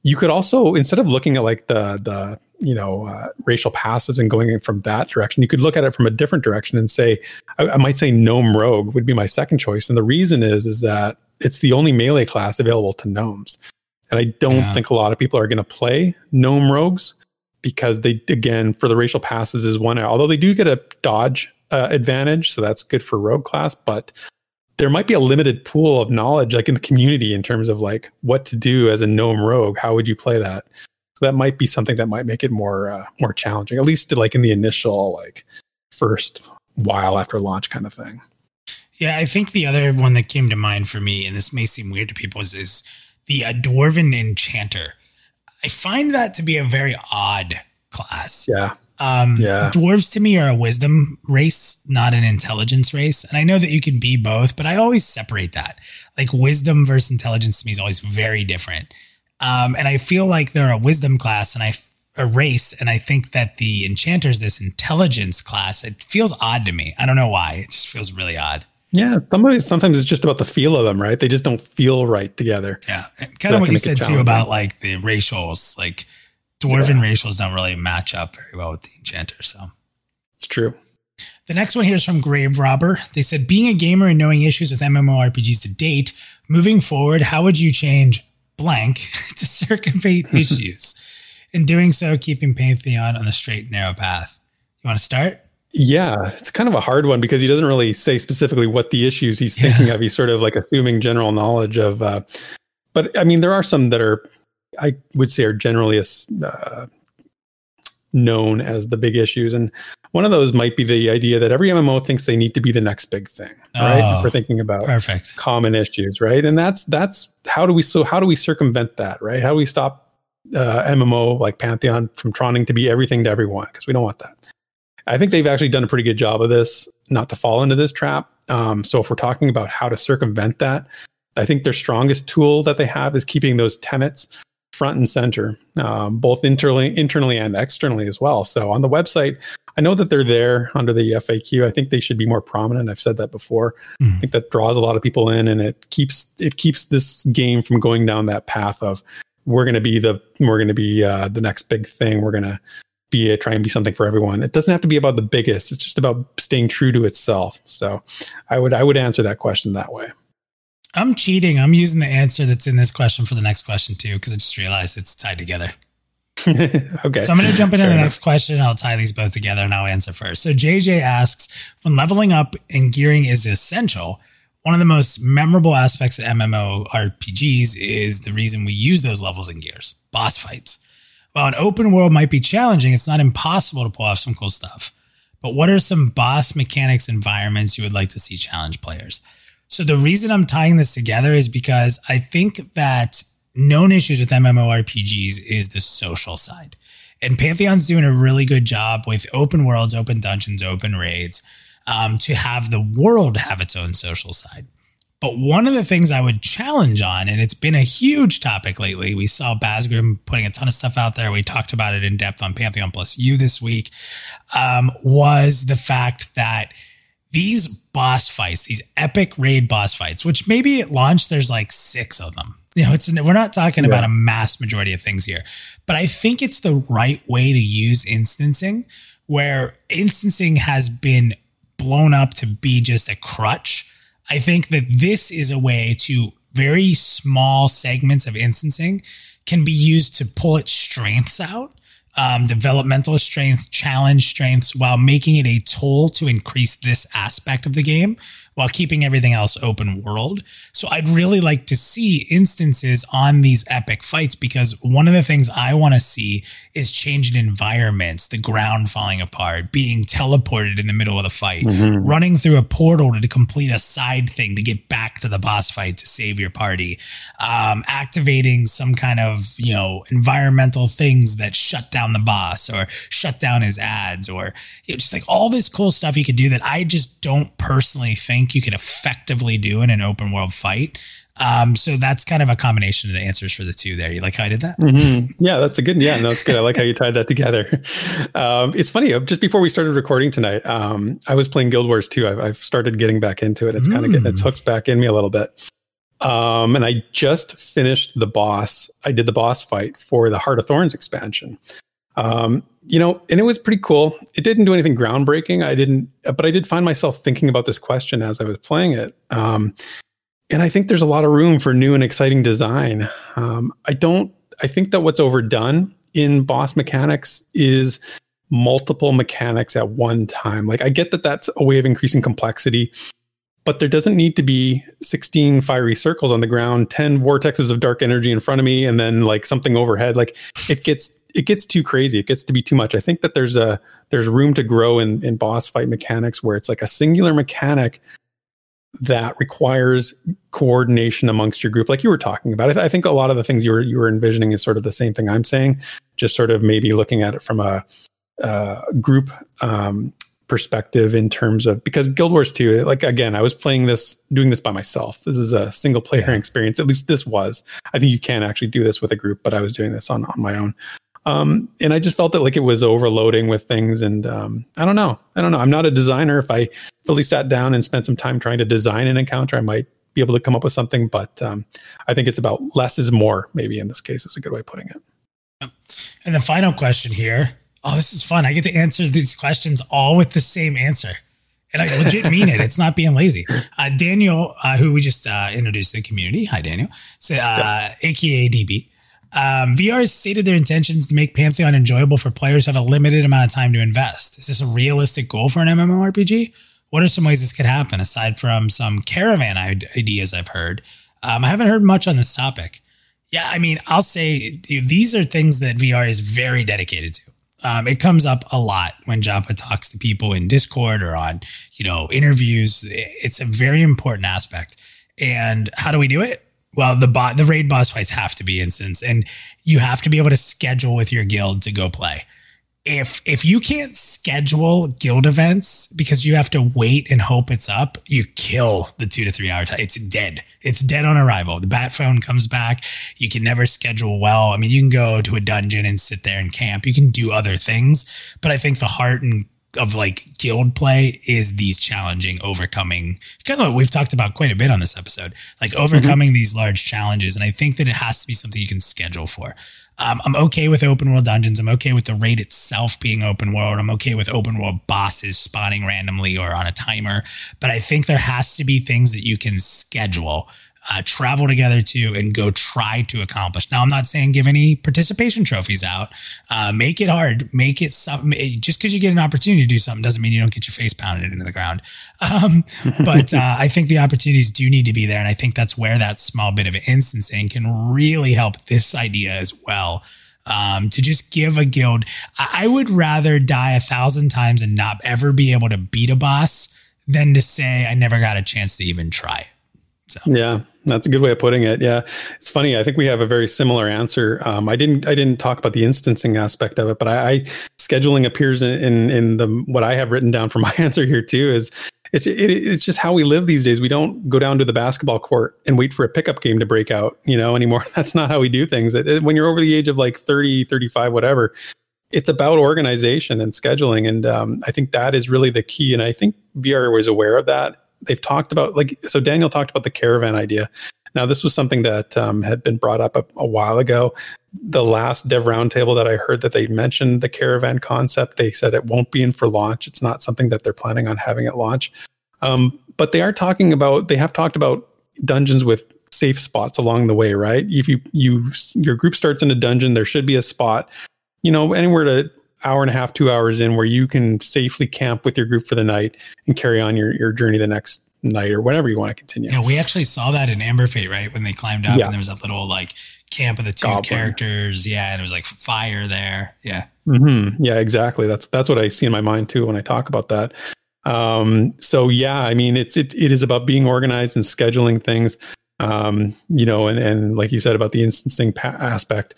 You could also instead of looking at like the the you know uh, racial passives and going from that direction, you could look at it from a different direction and say I, I might say gnome rogue would be my second choice, and the reason is is that it's the only melee class available to gnomes, and I don't yeah. think a lot of people are going to play gnome rogues because they again for the racial passives is one although they do get a dodge uh, advantage so that's good for rogue class but there might be a limited pool of knowledge like in the community in terms of like what to do as a gnome rogue. How would you play that? So that might be something that might make it more uh, more challenging at least like in the initial like first while after launch kind of thing. Yeah i think the other one that came to mind for me and this may seem weird to people is, is the uh, dwarven enchanter. I find that to be a very odd class. Yeah um, yeah. Dwarves to me are a wisdom race, not an intelligence race. And I know that you can be both, but I always separate that. Like wisdom versus intelligence to me is always very different. Um, and I feel like they're a wisdom class and I a race, and I think that the enchanters this intelligence class. It feels odd to me. I don't know why. It just feels really odd. Yeah, somebody sometimes it's just about the feel of them, right? They just don't feel right together. Yeah, and kind so of what you said too about like the racials, like dwarven yeah. racials don't really match up very well with the enchanter. So it's true. The next one here is from Grave Robber. They said, being a gamer and knowing issues with MMORPGs to date, moving forward, how would you change blank to circumvent issues? in doing so, keeping Pantheon on the straight and narrow path. You want to start? Yeah, it's kind of a hard one because he doesn't really say specifically what the issues he's yeah. thinking of. He's sort of like assuming general knowledge of. Uh, but I mean, there are some that are, I would say, are generally as, uh, known as the big issues, and one of those might be the idea that every MMO thinks they need to be the next big thing, right? Oh, if we're thinking about perfect common issues, right? And that's that's how do we so how do we circumvent that, right? How do we stop uh, MMO like Pantheon from trying to be everything to everyone? Because we don't want that. I think they've actually done a pretty good job of this, not to fall into this trap. Um, so if we're talking about how to circumvent that, I think their strongest tool that they have is keeping those tenets front and center, um, both internally, internally and externally as well. So on the website, I know that they're there under the FAQ. I think they should be more prominent. I've said that before. Mm. I think that draws a lot of people in, and it keeps it keeps this game from going down that path of we're going to be the we're going to be uh, the next big thing. We're going to be a, try and be something for everyone. It doesn't have to be about the biggest. It's just about staying true to itself. So I would I would answer that question that way. I'm cheating. I'm using the answer that's in this question for the next question too, because I just realized it's tied together. okay. So I'm going to jump into Fair the enough. next question. I'll tie these both together and I'll answer first. So JJ asks, when leveling up and gearing is essential, one of the most memorable aspects of MMO RPGs is the reason we use those levels and gears, boss fights. While an open world might be challenging, it's not impossible to pull off some cool stuff. But what are some boss mechanics environments you would like to see challenge players? So the reason I'm tying this together is because I think that known issues with MMORPGs is the social side. And Pantheon's doing a really good job with open worlds, open dungeons, open raids um, to have the world have its own social side. But one of the things I would challenge on, and it's been a huge topic lately, we saw Basgrim putting a ton of stuff out there. We talked about it in depth on Pantheon Plus U this week, um, was the fact that these boss fights, these epic raid boss fights, which maybe at launch there's like six of them. You know, it's we're not talking yeah. about a mass majority of things here, but I think it's the right way to use instancing, where instancing has been blown up to be just a crutch I think that this is a way to very small segments of instancing can be used to pull its strengths out, um, developmental strengths, challenge strengths, while making it a tool to increase this aspect of the game while keeping everything else open world. So I'd really like to see instances on these epic fights because one of the things I want to see is changing environments, the ground falling apart, being teleported in the middle of the fight, mm-hmm. running through a portal to complete a side thing to get back to the boss fight to save your party, um, activating some kind of, you know, environmental things that shut down the boss or shut down his ads or you know, just like all this cool stuff you could do that I just don't personally think think you could effectively do in an open world fight. Um, so that's kind of a combination of the answers for the two there. You like how I did that? Mm-hmm. Yeah, that's a good. Yeah, no, that's good. I like how you tied that together. Um, it's funny. Uh, just before we started recording tonight, um, I was playing Guild Wars 2. I've, I've started getting back into it. It's mm. kind of getting its hooks back in me a little bit. Um, and I just finished the boss. I did the boss fight for the Heart of Thorns expansion. Um, you know, and it was pretty cool. It didn't do anything groundbreaking. I didn't, but I did find myself thinking about this question as I was playing it. Um, and I think there's a lot of room for new and exciting design. Um, I don't, I think that what's overdone in boss mechanics is multiple mechanics at one time. Like, I get that that's a way of increasing complexity, but there doesn't need to be 16 fiery circles on the ground, 10 vortexes of dark energy in front of me, and then like something overhead. Like, it gets it gets too crazy. It gets to be too much. I think that there's a there's room to grow in in boss fight mechanics where it's like a singular mechanic that requires coordination amongst your group, like you were talking about. I, I think a lot of the things you were you were envisioning is sort of the same thing I'm saying, just sort of maybe looking at it from a, a group um, perspective in terms of because Guild Wars 2, like again, I was playing this, doing this by myself. This is a single player experience. At least this was. I think you can actually do this with a group, but I was doing this on on my own. Um, and I just felt that like it was overloading with things. And um, I don't know. I don't know. I'm not a designer. If I really sat down and spent some time trying to design an encounter, I might be able to come up with something. But um, I think it's about less is more, maybe in this case, is a good way of putting it. And the final question here. Oh, this is fun. I get to answer these questions all with the same answer. And I legit mean it. It's not being lazy. Uh, Daniel, uh, who we just uh, introduced to the community. Hi, Daniel. Say, uh, yeah. AKA DB Um, VR has stated their intentions to make Pantheon enjoyable for players who have a limited amount of time to invest. Is this a realistic goal for an MMORPG? What are some ways this could happen aside from some caravan ideas I've heard? Um, I haven't heard much on this topic. Yeah, I mean, I'll say these are things that VR is very dedicated to. Um, it comes up a lot when Joppa talks to people in Discord or on, you know, interviews. It's a very important aspect. And how do we do it? Well, the bot, the raid boss fights have to be instance, and you have to be able to schedule with your guild to go play if if you can't schedule guild events because you have to wait and hope it's up, you kill the two to three hour time. It's dead. It's dead on arrival. The bat phone comes back. You can never schedule well. I mean, you can go to a dungeon and sit there and camp. You can do other things, but I think the heart and of like guild play is these challenging overcoming kind of what we've talked about quite a bit on this episode like overcoming mm-hmm. these large challenges and i think that it has to be something you can schedule for um, I'm okay with open world dungeons. I'm okay with the raid itself being open world. I'm okay with open world bosses spawning randomly or on a timer. But I think there has to be things that you can schedule uh, travel together to and go try to accomplish. Now, I'm not saying give any participation trophies out. Uh, make it hard. Make it something. Just because you get an opportunity to do something doesn't mean you don't get your face pounded into the ground. Um, but uh, I think the opportunities do need to be there, and I think that's where that small bit of instancing can really help this idea as well. Um, to just give a guild, I would rather die a thousand times and not ever be able to beat a boss than to say I never got a chance to even try it. So. Yeah, that's a good way of putting it. Yeah, it's funny. I think we have a very similar answer. Um, I didn't I didn't talk about the instancing aspect of it, but I, I scheduling appears in, in, in the what I have written down for my answer here too. Is it's it, it's just how we live these days. We don't go down to the basketball court and wait for a pickup game to break out, you know, anymore. That's not how we do things. It, it, when you're over the age of like 30, 35, whatever, it's about organization and scheduling. And um, I think that is really the key. And I think VR was aware of that they've talked about like so Daniel talked about the caravan idea. Now this was something that um, had been brought up a, a, while ago. The last Dev Roundtable that I heard that they mentioned the caravan concept, they said it won't be in for launch. It's not something that they're planning on having at launch. Um, but they are talking about they have talked about dungeons with safe spots along the way, right? If you you your group starts in a dungeon, there should be a spot, you know, anywhere to hour and a half, two hours in where you can safely camp with your group for the night and carry on your, your journey the next night or whatever you want to continue. Yeah, we actually saw that in Amber Fate, right? When they climbed up yeah. and there was that little like camp of the two Goblin. characters. Yeah, and it was like fire there. Yeah. Mm-hmm. Yeah, exactly. That's that's what I see in my mind too when I talk about that. Um, so yeah, I mean, it's it it is about being organized and scheduling things. Um, you know, and and like you said about the instancing pa- aspect.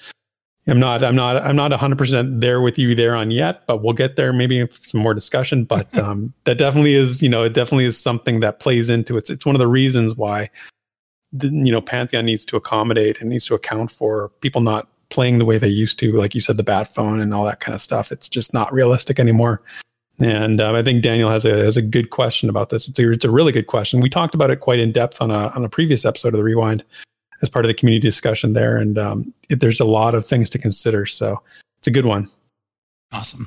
I'm not, I'm not, I'm not 100% there with you there on yet, but we'll get there. Maybe some more discussion. But um, that definitely is, you know, it definitely is something that plays into it. It's one of the reasons why, the, you know, Pantheon needs to accommodate and needs to account for people not playing the way they used to. Like you said, the bat phone and all that kind of stuff. It's just not realistic anymore. And um, I think Daniel has a has a good question about this. It's a, it's a really good question. We talked about it quite in depth on a on a previous episode of the Rewind as part of the community discussion there. And um, it, there's a lot of things to consider. So it's a good one. Awesome.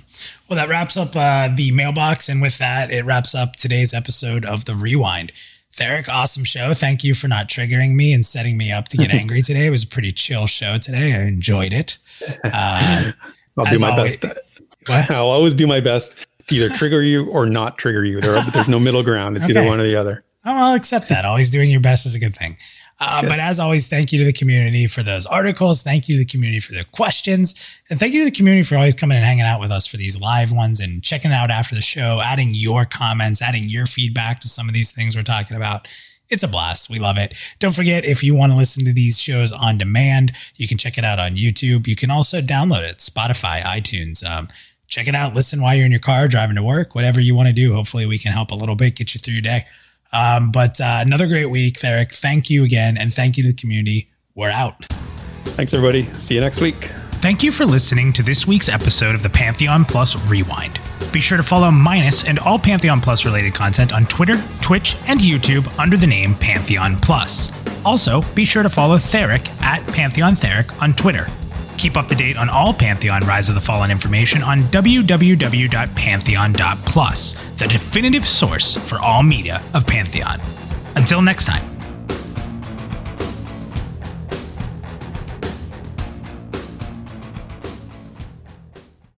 Well, that wraps up uh, the mailbox. And with that, it wraps up today's episode of The Rewind. Theric, awesome show. Thank you for not triggering me and setting me up to get angry today. It was a pretty chill show today. I enjoyed it. Uh, I'll do my always, best. What? I'll always do my best to either trigger you or not trigger you. There, there's no middle ground. It's okay. either one or the other. Oh, I'll accept that. Always doing your best is a good thing. Uh, but as always, thank you to the community for those articles. Thank you to the community for their questions. And thank you to the community for always coming and hanging out with us for these live ones and checking out after the show, adding your comments, adding your feedback to some of these things we're talking about. It's a blast. We love it. Don't forget, if you want to listen to these shows on demand, you can check it out on YouTube. You can also download it, Spotify, iTunes. Um, check it out. Listen while you're in your car, driving to work, whatever you want to do. Hopefully, we can help a little bit, get you through your day. Um, but uh, another great week, Theric. Thank you again. And thank you to the community. We're out. Thanks, everybody. See you next week. Thank you for listening to this week's episode of the Pantheon Plus Rewind. Be sure to follow Minus and all Pantheon Plus related content on Twitter, Twitch, and YouTube under the name Pantheon Plus. Also, be sure to follow Theric at Pantheon Theric on Twitter. Keep up to date on all Pantheon Rise of the Fallen information on www.pantheon.plus, the definitive source for all media of Pantheon. Until next time.